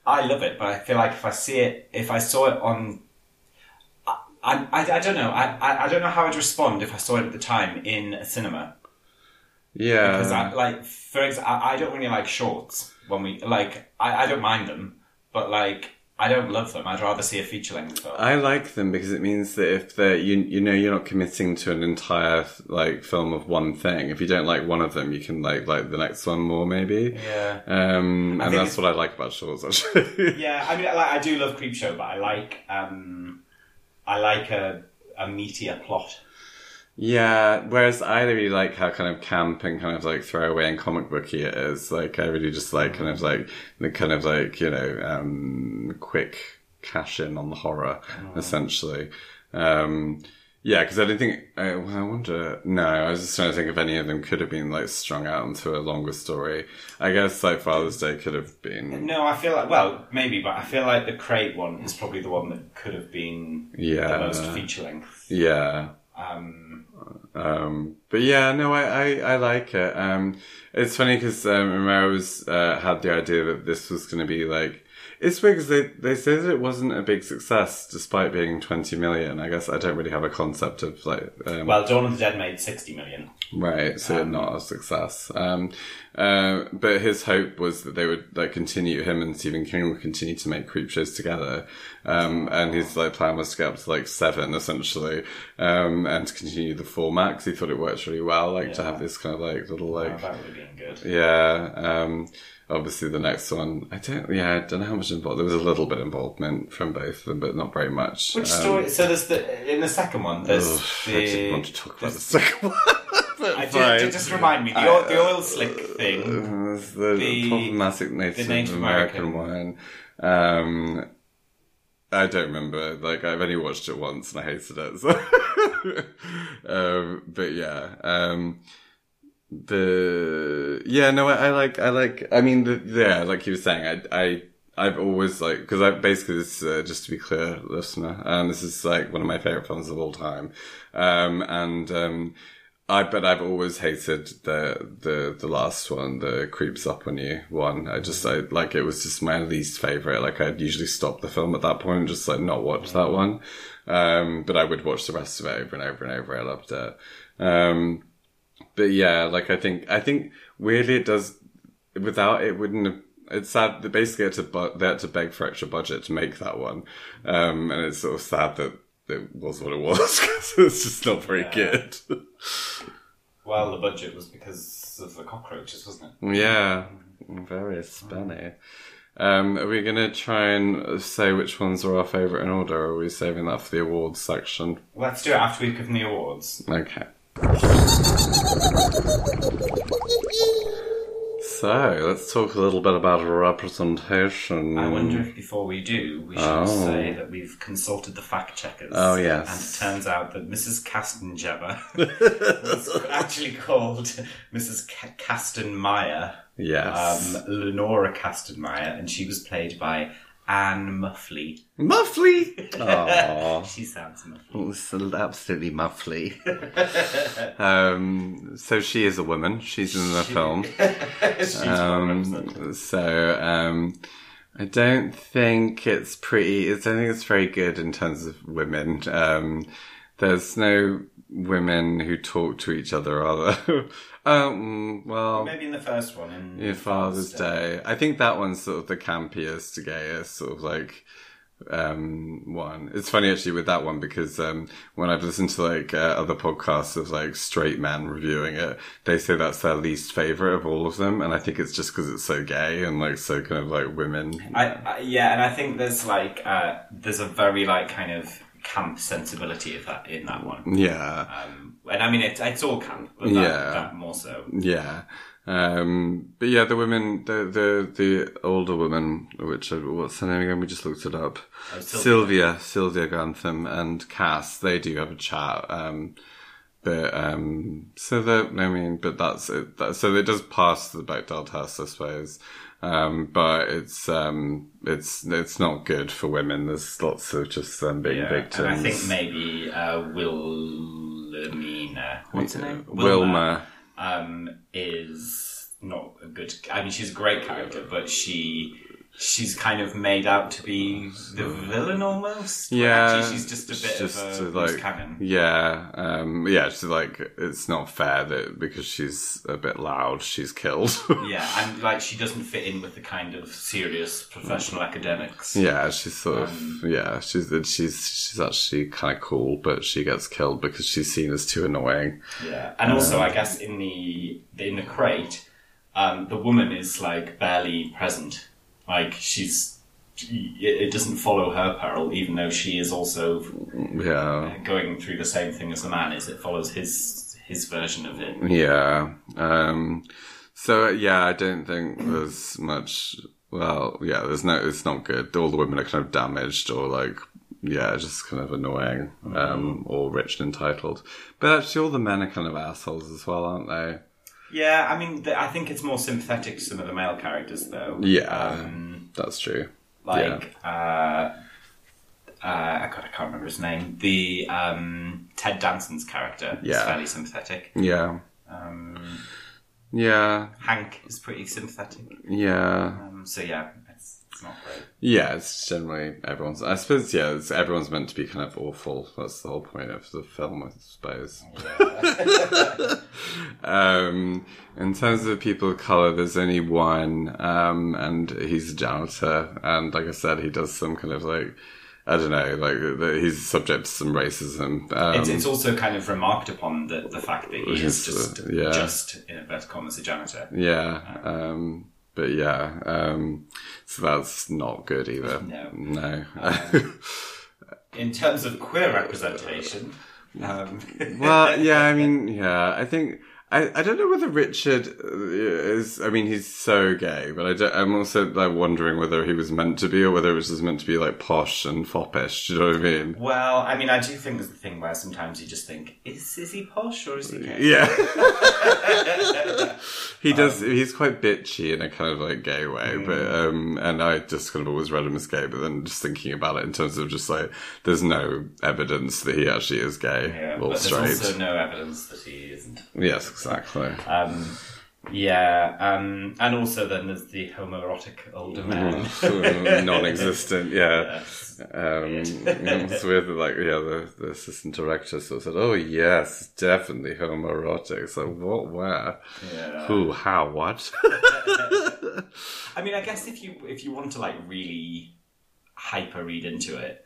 I love it, but I feel like if I see it, if I saw it on, I, I, I don't know, I, I, I don't know how I'd respond if I saw it at the time in a cinema. yeah. Because I, like, for example, I, I don't really like shorts when we, like, I, I don't mind them, but like, I don't love them. I'd rather see a feature length film. I like them because it means that if they you you know you're not committing to an entire like film of one thing. If you don't like one of them, you can like like the next one more maybe. yeah. Um, and that's what I like about shorts actually. Yeah, I mean, like, I do love Creepshow, but I like, um, I like a, a meatier plot. Yeah, whereas I really like how kind of camp and kind of like throwaway and comic booky it is. Like I really just like kind of like the kind of like you know um, quick cash in on the horror essentially. Um, yeah, because I don't think. I, well, I wonder. No, I was just trying to think if any of them could have been like strung out into a longer story. I guess like Father's Day could have been. No, I feel like well, maybe, but I feel like the crate one is probably the one that could have been Yeah. the most feature length. Yeah, Um, Um, but yeah, no, I, I, I like it. Um, it's funny because um, Romero's uh, had the idea that this was going to be like. It's weird because they, they say that it wasn't a big success despite being 20 million. I guess I don't really have a concept of like. Um, well, Dawn of the Dead made sixty million. Right, so not a success. Um, uh, but his hope was that they would like continue him and Stephen King would continue to make creep shows together. Um, and his like plan was to get up to like seven essentially, um, and to continue the format because he thought it worked really well, like to have this kind of like little Oh, like that would have been good. yeah. Um, obviously the next one, I don't yeah, I don't know how much involved. There was a little bit of involvement from both of them, but not very much. Which Um, story? So there's the in the second one. There's ugh, I the. didn't want to talk about the second one. [LAUGHS] I just, remind me the, oil, the oil slick thing. Uh, the, The- problematic Native, the Native American, American. one. Um, I don't remember. Like I've only watched it once and I hated it. So. [LAUGHS] um, but yeah, um, the yeah no I, I like I like I mean the, yeah like you were saying I I. I've always like because I basically this uh, just to be clear, listener, um, this is like one of my favorite films of all time, um, and um, I but I've always hated the the the last one, the creeps up on you one. I just I like it was just my least favorite. Like I'd usually stop the film at that point and just like not watch that one. Um, but I would watch the rest of it over and over and over. I loved it. Um, but yeah, like I think I think weirdly it does without it wouldn't have. It's sad that basically had to bu- they had to beg for extra budget to make that one, um, and it's sort of sad that it was what it [LAUGHS] was because it's just not very Yeah. good. Well, the budget was because of the cockroaches, wasn't it? Yeah, very spenny. Um, are we going to try and say which ones are our favourite in order, or are we saving that for the awards section? Let's do it after we've given the awards. Okay. So, let's talk a little bit about representation. I wonder if before we do, we should Oh. say that we've consulted the fact checkers. Oh, yes. And it turns out that Mrs. Castenjebber [LAUGHS] was actually called Mrs. Ca- Castonmeyer, Yes. um, Lenora Castonmeyer, and she was played by Anne Muffley. Muffly! Aww. [LAUGHS] She sounds muffly. It's absolutely muffly. [LAUGHS] um, so she is a woman. She's in the film. [LAUGHS] She's well represented. Um, so um, I don't think it's pretty. It's, I think it's very good in terms of women. Um, there's no women who talk to each other, are there? Um, well, Maybe in the first one. In your Father's Day. I think that one's sort of the campiest, gayest, sort of like um one it's funny actually with that one because um when i've listened to like uh, other podcasts of like straight men reviewing it they say that's their least favorite of all of them and i think it's just because it's so gay and like so kind of like women I, I, yeah, and I think there's like uh, there's a very like kind of camp sensibility of that in that one. yeah Um, and I mean, it's it's all camp, but that, Yeah. that more so. yeah um but yeah the women the the the older woman which what's her name again we just looked it up Oh, Sylvia, Sylvia Grantham and Cass, they do have a chat. Um, but, um, so that, I mean, but that's it. That, so it does pass the Bechdel test, I suppose. Um, but it's, um, it's, it's not good for women. There's lots of just them being Yeah, victims. and I think maybe uh, Wilhelmina, what's her name? Wilma. um, is not a good. I mean, she's a great character, but she she's kind of made out to be the villain almost. Yeah, actually, she's just a bit just of a like, cannon. Yeah, um, yeah, she's like, it's not fair that because she's a bit loud, she's killed. [LAUGHS] Yeah, and like she doesn't fit in with the kind of serious professional academics. Yeah, she's sort of Um, yeah. She's she's she's actually kind of cool, but she gets killed because she's seen as too annoying. Yeah, and also I guess in the in the crate, um, the woman is like barely present. Like she's it doesn't follow her peril, even though she is also Yeah. going through the same thing as the man is. It follows his his version of it. Yeah. Um, so yeah, I don't think there's much. Well, yeah, there's no. It's not good. All the women are kind of damaged or like, yeah, just kind of annoying, um, or rich and entitled. But actually, all the men are kind of assholes as well, aren't they? Yeah, I mean, th- I think it's more sympathetic to some of the male characters, though. Yeah, Um, that's true. like uh, uh, I God, I can't remember his name. The um, Ted Danson's character is Yeah. fairly sympathetic. Yeah, Um, yeah, Hank is pretty sympathetic. yeah. Um, so yeah, it's, not great. Yeah, it's generally everyone's. I suppose, yeah, it's, everyone's meant to be kind of awful. That's the whole point of the film, I suppose. [LAUGHS] um, in terms of people of color, there's only one, um, and he's a janitor. And like I said, he does some kind of like, I don't know, like he's subject to some racism. Um, It's, it's also kind of remarked upon the, the fact that he is just uh, yeah. just in inverted commas a janitor. yeah, um, but yeah, um, so that's not good either. No. no. [LAUGHS] In terms of queer representation, um, well, yeah, I mean, yeah, I think I, I don't know whether Richard uh, is. I mean, he's so gay, but I I'm also like wondering whether he was meant to be or whether it was just meant to be like posh and foppish. Do you know what I mean? well, I mean, I do think there's the thing where sometimes you just think, is is he posh or is he gay? Yeah. [LAUGHS] he does. he's quite bitchy in a kind of like gay way, but um, and I just kind of always read him as gay. But then just thinking about it in terms of just like, there's no evidence that he actually is gay Yeah, or but straight. there's also no evidence that he isn't. Yes, exactly. Um, yeah, um, and also then there's the homoerotic older man. [LAUGHS] non-existent. Yeah. [LAUGHS] Yes. Um, it's weird that, like, yeah, the, the assistant director sort of said, "Oh yes, definitely homoerotic." So what? Where? Yeah. Who? How? What? [LAUGHS] I mean, I guess if you if you want to like really hyper read into it,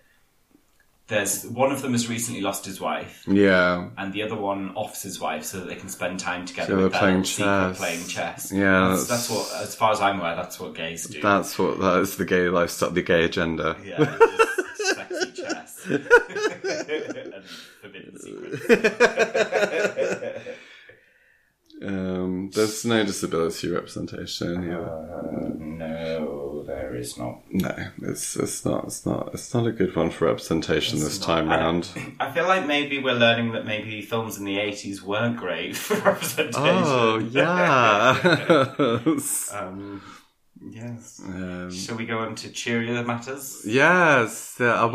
there's one of them has recently lost his wife, yeah. and the other one offs his wife so that they can spend time together So they're playing chess. playing chess. Yeah, that's, that's- what, as far as I'm aware, that's what gays do. That's what. That is the gay lifestyle, the gay agenda. Yeah, sexy chess [LAUGHS] and forbidden secrets. [LAUGHS] Um, there's no disability representation here. Uh, no, there is not. No, it's it's not it's not it's not a good one for representation this time I- round. [LAUGHS] I feel like maybe we're learning that maybe films in the 80s weren't great [LAUGHS] for representation. Oh yeah. [LAUGHS] Um, yes. um, Shall we go on to cheerier matters? yes. Ah,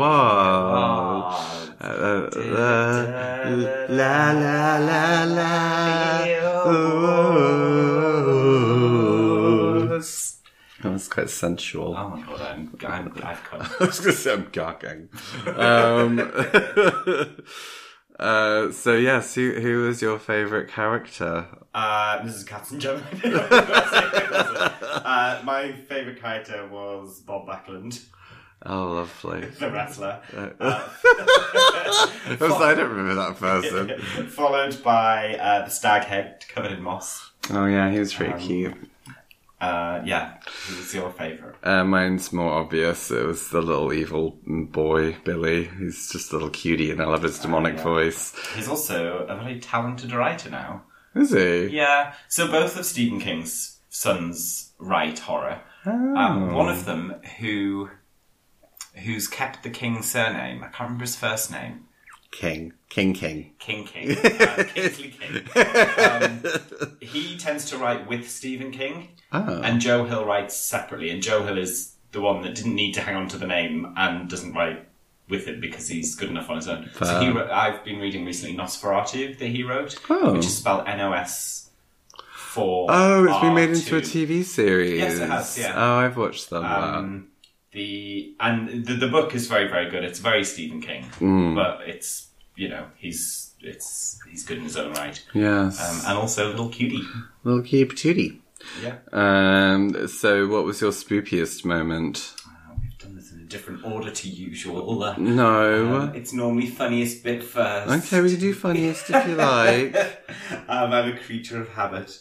Uh, uh, la la la la. That was quite sensual. Oh my god, I'm, I'm, come. I was going to say I'm gawking. Um, [LAUGHS] uh, so yes, who who was your favourite character? Uh, Mrs. Katzenjammer. [LAUGHS] [LAUGHS] uh, my favourite character was Bob Backlund, Oh, lovely. the wrestler. I was- I don't remember that person. Followed by uh, the stag head covered in moss. Oh yeah, he was pretty cute. Uh, yeah, who was your favourite? Uh, mine's more obvious. It was the little evil boy, Billy. He's just a little cutie, and I love his demonic yeah. voice. He's also a very talented writer now. Is he? Yeah, so both of Stephen King's sons write horror. Um, one of them who who's kept the King surname. I can't remember his first name. King, King, King. King King, uh, Kingsley King. Um, he tends to write with Stephen King, Oh. and Joe Hill writes separately. And Joe Hill is the one that didn't need to hang on to the name and doesn't write with it because he's good enough on his own. So he, wrote, I've been reading recently Nosferatu that he wrote, Oh. which is spelled N O S for Oh, it's been made R2. into a TV series. Yes, it has, yeah. Oh, I've watched that. Um, the and the, the book is very very good. It's very Stephen King, Mm. but it's you know he's it's he's good in his own right, yes. um, and also little cutie. little cute tootie. Yeah, Um, so what was your spookiest moment? Uh, we've done this in a different order to usual. Uh, No. um, it's normally funniest bit first. okay, we can do funniest if you like. [LAUGHS] um, I'm a creature of habit.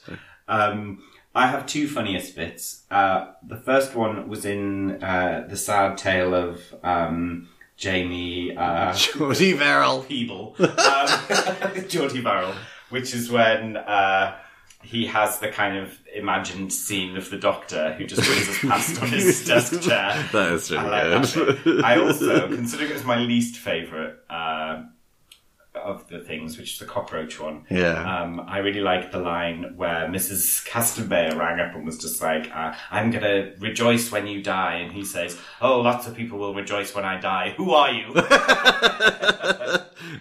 Um, I have two funniest bits. Uh, the first one was in uh, the sad tale of um, Jamie uh, [LAUGHS] Jordy Verrill. Peeble, um, [LAUGHS] Jordy Barrel, which is when uh, he has the kind of imagined scene of the Doctor who just whizzes past on his [LAUGHS] desk chair. That is really I like good. I also, considering it was my least favourite uh, of the things, which is the cockroach one, Yeah. um, I really like the line where Mrs. Castanbear rang up and was just like, uh, I'm going to rejoice when you die. And he says, Oh, lots of people will rejoice when I die. Who are you? [LAUGHS]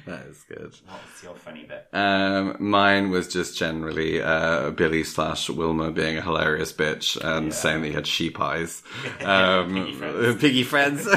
that is good. What's your funny bit? Um, mine was just generally uh, Billy slash Wilma being a hilarious bitch and saying that he had sheep eyes. [LAUGHS] Um, [LAUGHS] Piggy friends. piggy friends.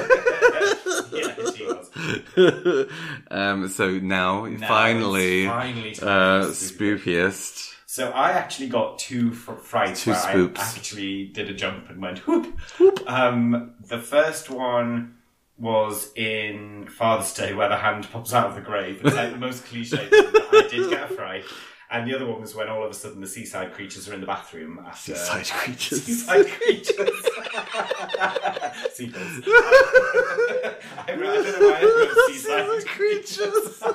Yeah, she was. [LAUGHS] um, so now, Now finally, finally uh, spookiest. So I actually got two fr- frights Two where spoops. I actually did a jump and went whoop. whoop. Um, the first one was in Father's Day where the hand pops out of the grave. It's like the most cliche thing, but I did get a fright. And the other one was when all of a sudden the seaside creatures are in the bathroom after Seaside creatures. Seaside creatures. [LAUGHS] Seagulls. [LAUGHS] I, I don't know why I wrote seaside creatures. [LAUGHS]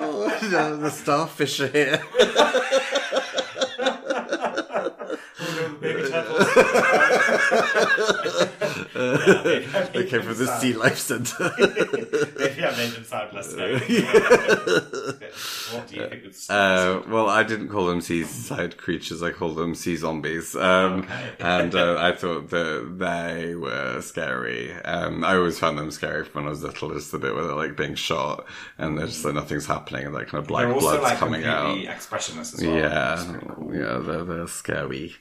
Oh, no, the starfish are here. Baby turtles. They came from the Sea Life Centre. Maybe I made them sound less scary. what do you think the Uh, well, I didn't call them seaside creatures. I called them sea zombies. Um, Okay. and uh, I thought that they were scary. Um, I always found them scary when I was little. Just the bit where they're like being shot and there's just like nothing's happening and that kind of black They're blood's like coming out. expressionless as well. Yeah, cool. yeah, they're, they're scary.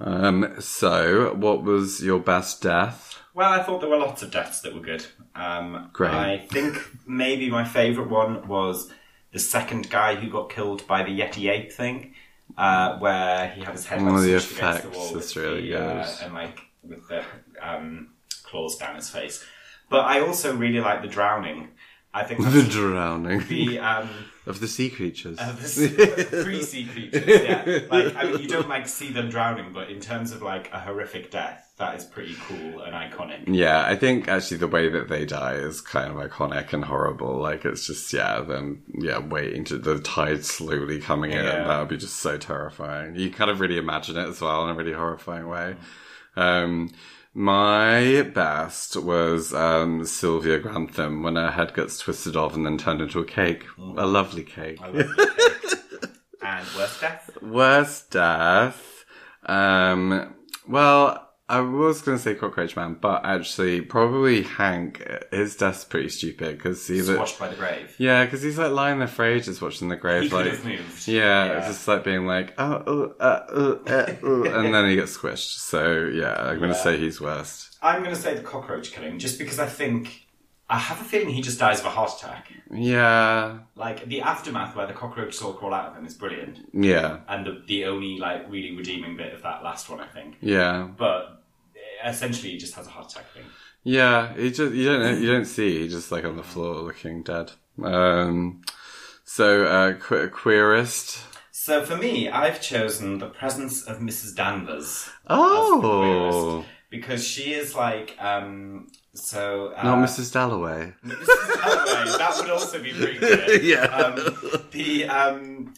Um, so, what was your best death? Well, I thought there were lots of deaths that were good. Um, Great. I think maybe my favourite one was the second guy who got killed by the Yeti ape thing, uh, where he had his head like, the smushed against the effects wall with really the, uh, good. and like with the um, claws down his face. But I also really like the drowning. I think [LAUGHS] The drowning the um, of the sea creatures. Uh, the three [LAUGHS] sea creatures, yeah. Like, I mean, you don't like see them drowning, but in terms of like a horrific death, that is pretty cool and iconic. Yeah, I think actually the way that they die is kind of iconic and horrible. Like it's just yeah, them yeah waiting to the tide slowly coming in. Yeah. That would be just so terrifying. You kind of really imagine it as well in a really horrifying way. Um, my best was um, Sylvia Grantham when her head gets twisted off and then turned into a cake, a lovely cake. I love it. and worst death? [LAUGHS] Worst death. Um, well, I was going to say Cockroach Man, but actually, probably Hank. His death's pretty stupid because he's Squashed by the grave. Yeah, because he's like lying there for ages watching the grave, He could like. have moved. Yeah, Yeah. it's just like being like, oh, oh, uh, uh, uh, uh, and then he gets squished. So yeah, I'm going to Yeah. say he's worst. I'm going to say the cockroach killing, just because I think I have a feeling he just dies of a heart attack. Yeah, Like the aftermath where the cockroaches all crawl out of him is brilliant, yeah, and the, the only like really redeeming bit of that last one, I think. yeah, But essentially, he just has a heart attack thing. yeah. He just you don't you don't see. He's just like on the floor looking dead. Um, so uh, que- queerest. So for me, I've chosen the presence of Mrs. Danvers. Oh, because she is like um so uh, not Mrs. Dalloway. Mrs. Dalloway, that would also be pretty good. [LAUGHS] Yeah. Um, the um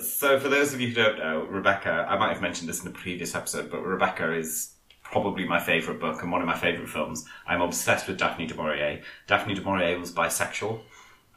so for those of you who don't know, Rebecca, I might have mentioned this in the previous episode, but Rebecca is probably my favourite book and one of my favourite films. I'm obsessed with Daphne du Maurier. Daphne du Maurier was bisexual.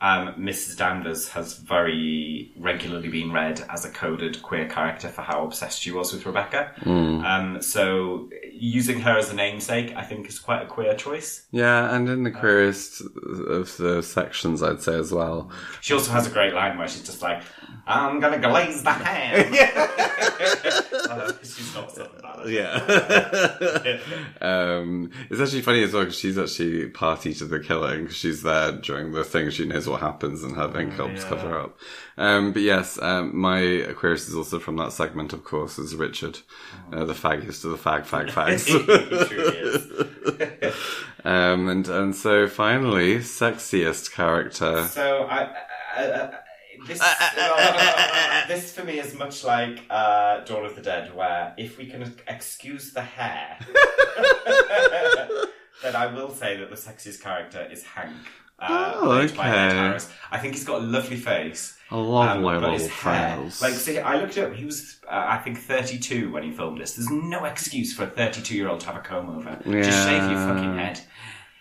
Um, Mrs. Danvers has very regularly been read as a coded queer character for how obsessed she was with Rebecca. Um, so using her as a namesake, I think, is quite a queer choice. Yeah, and in the queerest of the sections, I'd say as well. She also has a great line where she's just like, "I'm gonna glaze the ham." [LAUGHS] [LAUGHS] Uh, she's not something bad. Yeah. [LAUGHS] um, it's actually funny as well because she's actually party to the killing. She's there during the thing. She knows what happens and her thing helps yeah. cover up. Um, but yes, um, my Aquarius is also from that segment, of course, is Richard, uh, the faggiest of the fag, fag, [LAUGHS] fags. He truly is. [LAUGHS] um, and, and so finally, sexiest character. So I, I, I, this, [LAUGHS] this for me is much like uh, Dawn of the Dead, where if we can excuse the hair, then I will say that the sexiest character is Hank. Uh, Oh, okay. I think he's got a lovely face. A lovely Um, but little his hair, face. like, see, I looked it up. He was, uh, I think, 32 when he filmed this. There's no excuse for a 32 year old to have a comb over. Just shave your fucking head.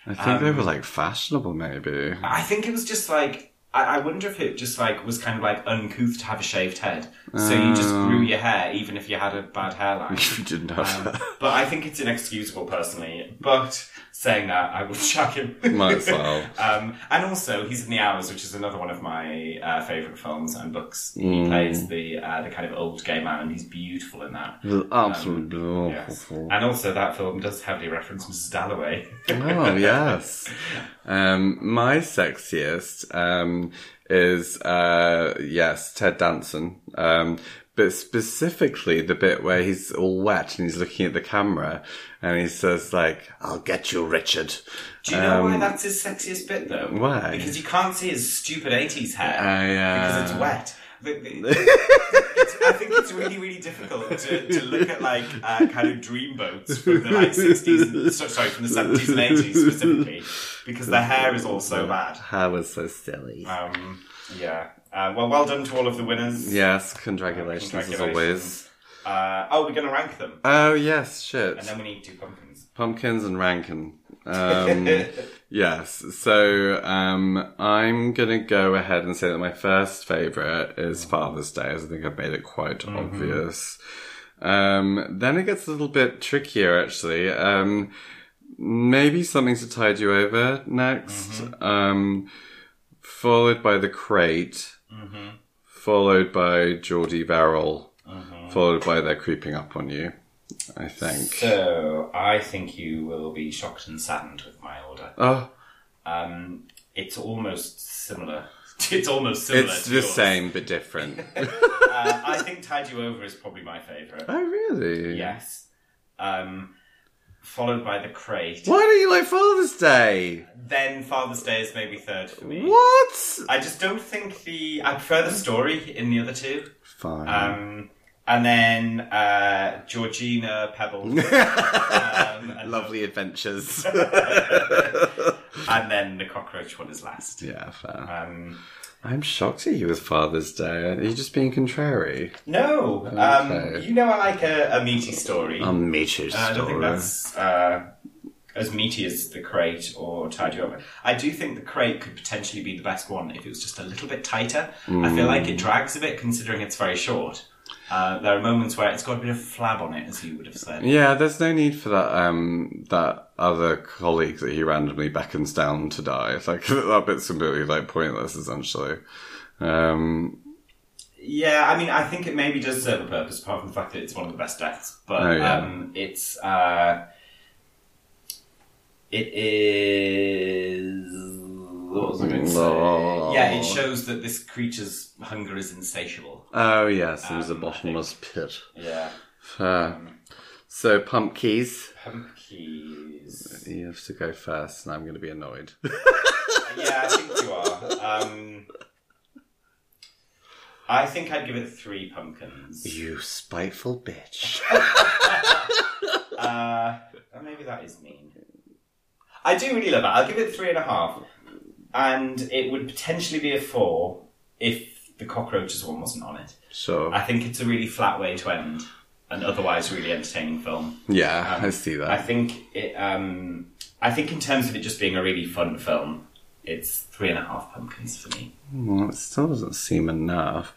I think they um, were like fashionable, maybe. I think it was just like I, I wonder if it just like was kind of like uncouth to have a shaved head, so you just Oh. grew your hair even if you had a bad hairline. [LAUGHS] you didn't have Um, but I think it's inexcusable personally. But saying that, I will chuck him. Might as well. [LAUGHS] um, and also, he's in the Hours, which is another one of my uh, favourite films and books. He Mm. plays the uh, the kind of old gay man, and he's beautiful in that. that. Absolutely Um, Yes. awful. And also, that film does heavily reference Mrs. Dalloway. Oh yes. [LAUGHS] Um, my sexiest um, is uh, yes Ted Danson, um, but specifically the bit where he's all wet and he's looking at the camera and he says like, "I'll get you, Richard." Do you know why Um, that's his sexiest bit, though? Why? Because you can't see his stupid 80s hair. Uh, because it's wet. The- [LAUGHS] it's, I think it's really, really difficult to, to look at like uh, kind of dreamboats from the like 60s, and, sorry, from the 70s and 80s specifically, because the hair is all so bad. Hair was so silly. Um, yeah. Uh, well, well done to all of the winners. Yes, congratulations, as always. Uh, oh, we're going to rank them, Oh yes, shit. and then we need two pumpkins. Pumpkins and Rankin. [LAUGHS] Um, yes. So um, I'm gonna go ahead and say that my first favorite is Father's Day, as I think I've made it quite obvious. Um, then it gets a little bit trickier, actually. Maybe something to tide you over next. Um, followed by the crate. Followed by Jordy Verrill. Followed by they're creeping up on you. I think. So, I think you will be shocked and saddened with my order. Oh, Um, it's almost similar. [LAUGHS] It's almost similar. It's to the yours. same but different. [LAUGHS] Uh, I think Tide You Over is probably my favourite. oh, really? Yes. Um, followed by The Crate. Why don't you like Father's Day? Then Father's Day is maybe third for me. What? I just don't think the. I prefer the story in the other two. Fine. Um, and then uh, Georgina Pebbles. [LAUGHS] um, Lovely adventures. [LAUGHS] and then the cockroach one is last. yeah, fair. Um, I'm shocked at you with Father's Day. Are you just being contrary? no, um, you know I like a, a meaty story. A meaty Uh, I don't think that's uh, as meaty as the crate or You Over. I do think the crate could potentially be the best one if it was just a little bit tighter. I feel like it drags a bit considering it's very short. Uh, there are moments where it's got a bit of flab on it, as you would have said. Yeah, there's no need for that. Um, that other colleague that he randomly beckons down to die. Like [LAUGHS] that bit's completely like pointless, essentially. Um, Yeah, I mean, I think it maybe does serve a purpose, apart from the fact that it's one of the best deaths. But Oh, yeah. um, it's uh, it is. What was I going to say? Yeah, it shows that this creature's hunger is insatiable. oh yes, it was a Um, bottomless pit. Yeah, Fair. So pumpkies. pumpkins. You have to go first, and I'm going to be annoyed. [LAUGHS] yeah, I think you are. Um, I think I'd give it three pumpkins. you spiteful bitch. [LAUGHS] Uh, maybe that is mean. I do really love it. I'll give it three and a half, and it would potentially be a four if the cockroaches one wasn't on it. Sure. I think it's a really flat way to end an otherwise really entertaining film. Yeah, Um, I see that. I think it. Um, I think in terms of it just being a really fun film, it's three and a half pumpkins for me. Well, it still doesn't seem enough.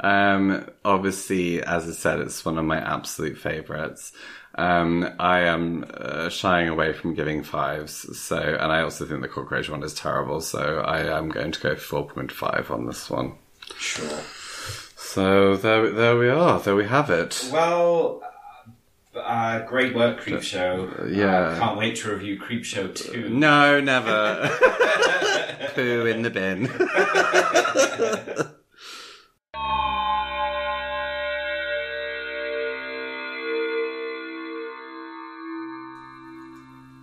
Um, obviously, as I said, it's one of my absolute favourites. Um, I am uh, shying away from giving fives, so and I also think the cockroach one is terrible. So I am going to go four point five on this one. Sure. So there, there we are. There we have it. Well. Uh, great work, Creep Show. yeah. Uh, can't wait to review Creep Show 2. No, never. [LAUGHS] Poo in the bin.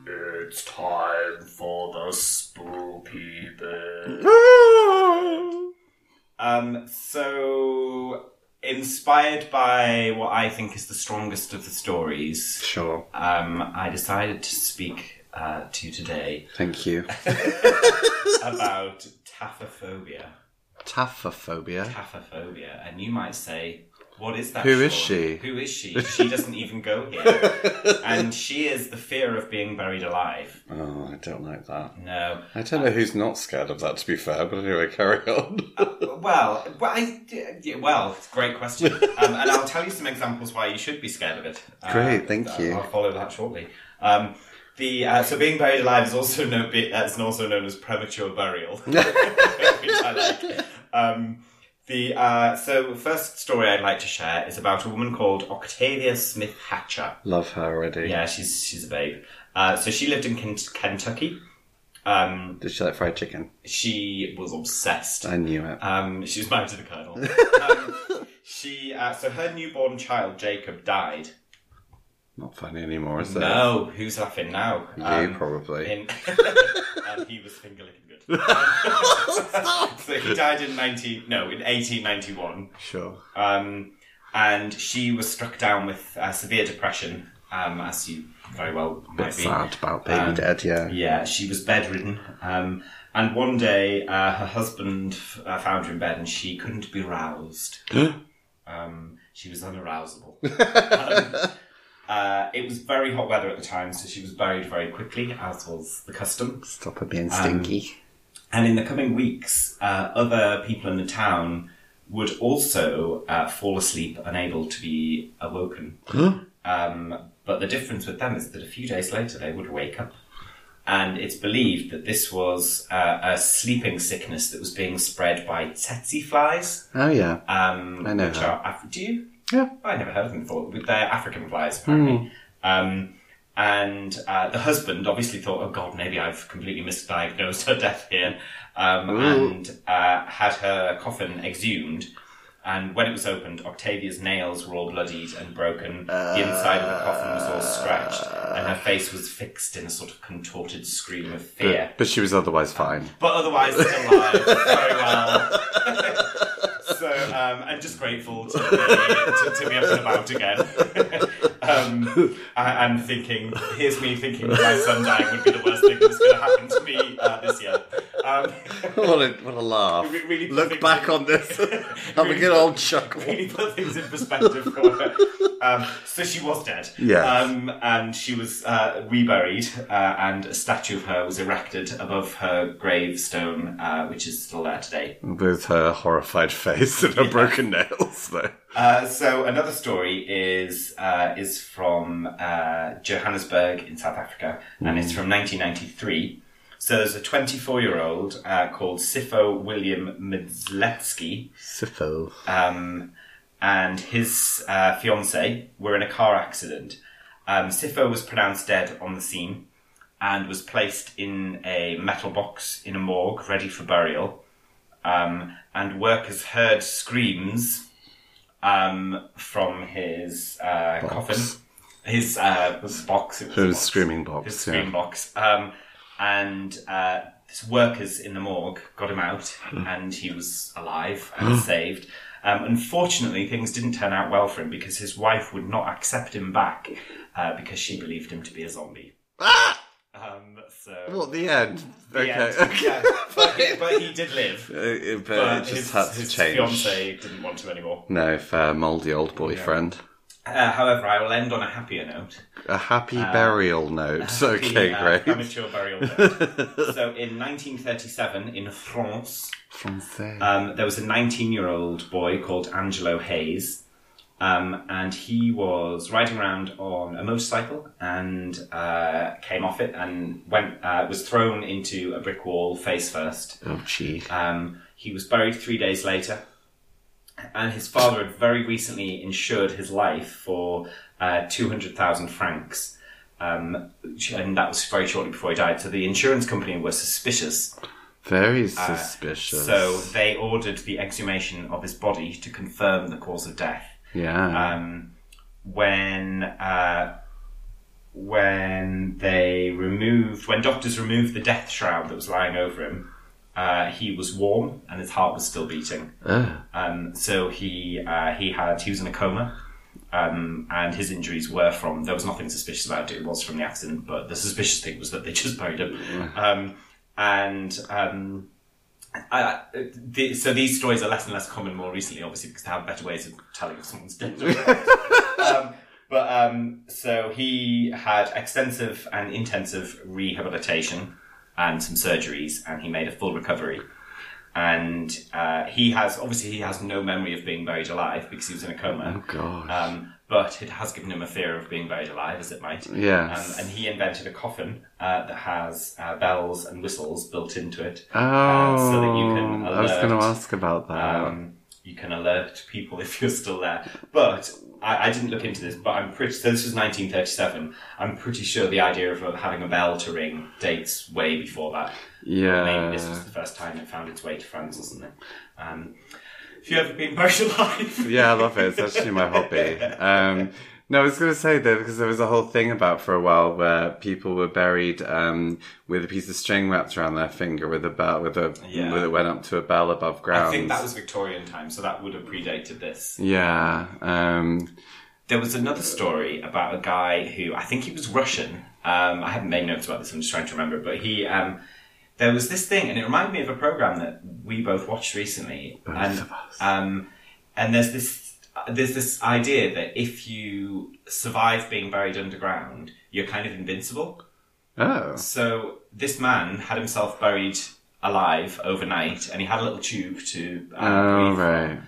It's time for the spooky bit. [LAUGHS] Um, so, inspired by what I think is the strongest of the stories, Sure. um, I decided to speak uh, to you today Thank you. [LAUGHS] about taphophobia. Taphophobia. Taphophobia, and you might say, "What is that?" Who is she? Who is she? She doesn't even go here, [LAUGHS] and she is the fear of being buried alive. Oh, I don't like that. No, I don't know who's not scared of that, to be fair, but anyway, carry on. [LAUGHS] well, well, I, yeah, well, it's a great question, [LAUGHS] um, and I'll tell you some examples why you should be scared of it. Uh, Great, thank you. I'll follow that shortly. Um, the uh, so being buried alive is also uh, also known as premature burial, which I like. Um, the uh, so first story I'd like to share is about a woman called Octavia Smith Hatcher. Love her already. Yeah, she's she's a babe. Uh, so she lived in Ken- Kentucky. Um, Did she like fried chicken? she was obsessed. I knew it. Um, she was married to the colonel. [LAUGHS] um, she uh, so her newborn child Jacob died. Not funny anymore, is it? No, who's laughing now? You Um, probably. in, [LAUGHS] and he was finger licking good. so he died in nineteen no in eighteen ninety one. Sure. Um, and she was struck down with uh, severe depression, um, as you very well might Bit be. sad about baby Um, dead, yeah. Yeah, she was bedridden. Um, and one day, uh, her husband uh, found her in bed, and she couldn't be roused. um, she was unarousable. [LAUGHS] um, uh, it was very hot weather at the time, so she was buried very quickly, as was the custom. Stop her being Um, stinky. And in the coming weeks, uh, other people in the town would also uh, fall asleep, unable to be awoken. um, but the difference with them is that a few days later they would wake up. And it's believed that this was uh, a sleeping sickness that was being spread by tsetse flies. oh, yeah. Um, I know which her. are Af- do you? Yeah. I never heard of them before. They're African flies, apparently. Um, and uh, the husband obviously thought, oh God, maybe I've completely misdiagnosed her death here, um, and uh, had her coffin exhumed. And when it was opened, Octavia's nails were all bloodied and broken. the inside of the coffin was all scratched, and her face was fixed in a sort of contorted scream of fear. But she was otherwise fine. But otherwise, still alive, very well. [LAUGHS] so, um, and just grateful to be, to, to be up and about again. [LAUGHS] um, I, am thinking, here's me thinking my son dying would be the worst thing that's going to happen to me uh, this year. Um, [LAUGHS] what, a, what a laugh. Re- really Look back things on this. [LAUGHS] Have a good old chuckle. really put things in perspective for her. Um, so she was dead. Yes. Um, and she was uh, reburied, uh, and a statue of her was erected above her gravestone, uh, which is still there today. With her horrified face and her broken nails, though. Uh, so another story is uh, is from uh, Johannesburg in South Africa, and it's from 1993. So there's a 24 year old uh, called Sipho William Mdzletsky, Syphil. um, and his uh, fiance were in a car accident. Um, Sipho was pronounced dead on the scene and was placed in a metal box in a morgue ready for burial. Um, and workers heard screams um, from his uh, Box. coffin, his uh, box. It was a box screaming box. his yeah. box. Um, and uh, his workers in the morgue got him out, Hmm. and he was alive [GASPS] and saved. Um, unfortunately, things didn't turn out well for him because his wife would not accept him back uh, because she believed him to be a zombie. Um, so What, the end? the okay. end. okay. Yeah, but, he, but he did live. [LAUGHS] Uh, but, But it just his, had to his change. fiance didn't want to anymore. No, fair, mouldy old boyfriend. Uh, however, I will end on a happier note. A happy burial note. Okay, uh, great. Premature burial. note. [LAUGHS] so, in 1937, in France, um, there was a 19 year old boy called Angelo Hayes. Um, and he was riding around on a motorcycle and uh, came off it and went uh, was thrown into a brick wall face first. oh, gee. Um, he was buried three days later, and his father had very recently insured his life for uh, two hundred thousand francs. Um, and that was very shortly before he died. So the insurance company were suspicious Very suspicious. so they ordered the exhumation of his body to confirm the cause of death. Yeah. Um, when uh, when they removed, when doctors removed the death shroud that was lying over him, uh, he was warm and his heart was still beating. Ugh. Um, so he uh, he had he was in a coma, um, and his injuries were from there was nothing suspicious about it. It was from the accident, but the suspicious thing was that they just buried him. Um, and um, I, the, so these stories are less and less common more recently, obviously, because they have better ways of telling if someone's dead. [LAUGHS] um, but um, so he had extensive and intensive rehabilitation and some surgeries, and he made a full recovery. And uh, he has obviously he has no memory of being buried alive because he was in a coma. Oh god. Um, but it has given him a fear of being buried alive, as it might. Yes. Um, and he invented a coffin uh, that has uh, bells and whistles built into it. oh, uh, so that you can alert, I was going to ask about that. Um, you can alert people [LAUGHS] if you're still there. But I, I didn't look into this, but I'm pretty. So this was 1937. I'm pretty sure the idea of having a bell to ring dates way before that. yeah. Maybe this was the first time it found its way to France or something. Um, you ever been alive? [LAUGHS] Yeah, I love it. It's actually my hobby. Um, no, I was going to say that because there was a whole thing about for a while where people were buried um, with a piece of string wrapped around their finger with a bell, with a Yeah. with it went up to a bell above ground. I think that was Victorian time, so that would have predated this. Yeah. Um, There was another story about a guy who I think he was Russian. Um, I haven't made notes about this. I'm just trying to remember. But he, um, there was this thing, and it reminded me of a program that we both watched recently. and of us. um, and there's this there's this idea that if you survive being buried underground, you're kind of invincible. oh. So this man had himself buried alive overnight, and he had a little tube to uh, Oh, breathe right.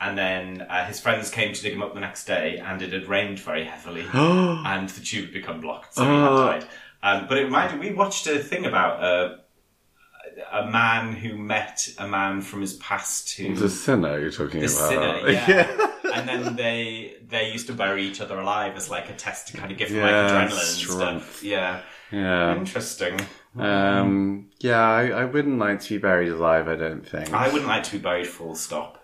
And then uh, his friends came to dig him up the next day, and it had rained very heavily, [GASPS] and the tube had become blocked, so he had Oh. died. Um, but it reminded we watched a thing about uh, a man who met a man from his past who The sinner you're talking the about. sinner, [LAUGHS] yeah. and then they they used to bury each other alive as like a test to kind of give them like Yeah, adrenaline and stuff. Yeah, yeah. interesting. Um, yeah, I, I wouldn't like to be buried alive, I don't think. I wouldn't like to be buried full stop.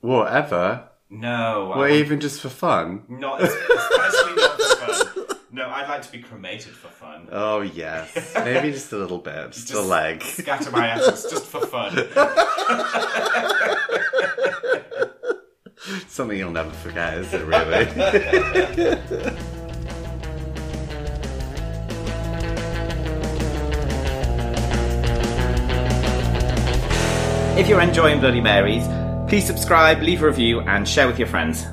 Whatever. No, Or even just for fun. not especially not for fun. No, I'd like to be cremated for fun. Oh, yes. Maybe just a little bit. Just, a leg. Scatter my ashes just for fun. [LAUGHS] Something you'll never forget, is it really? [LAUGHS] If you're enjoying Bloody Marys, please subscribe, leave a review, and share with your friends.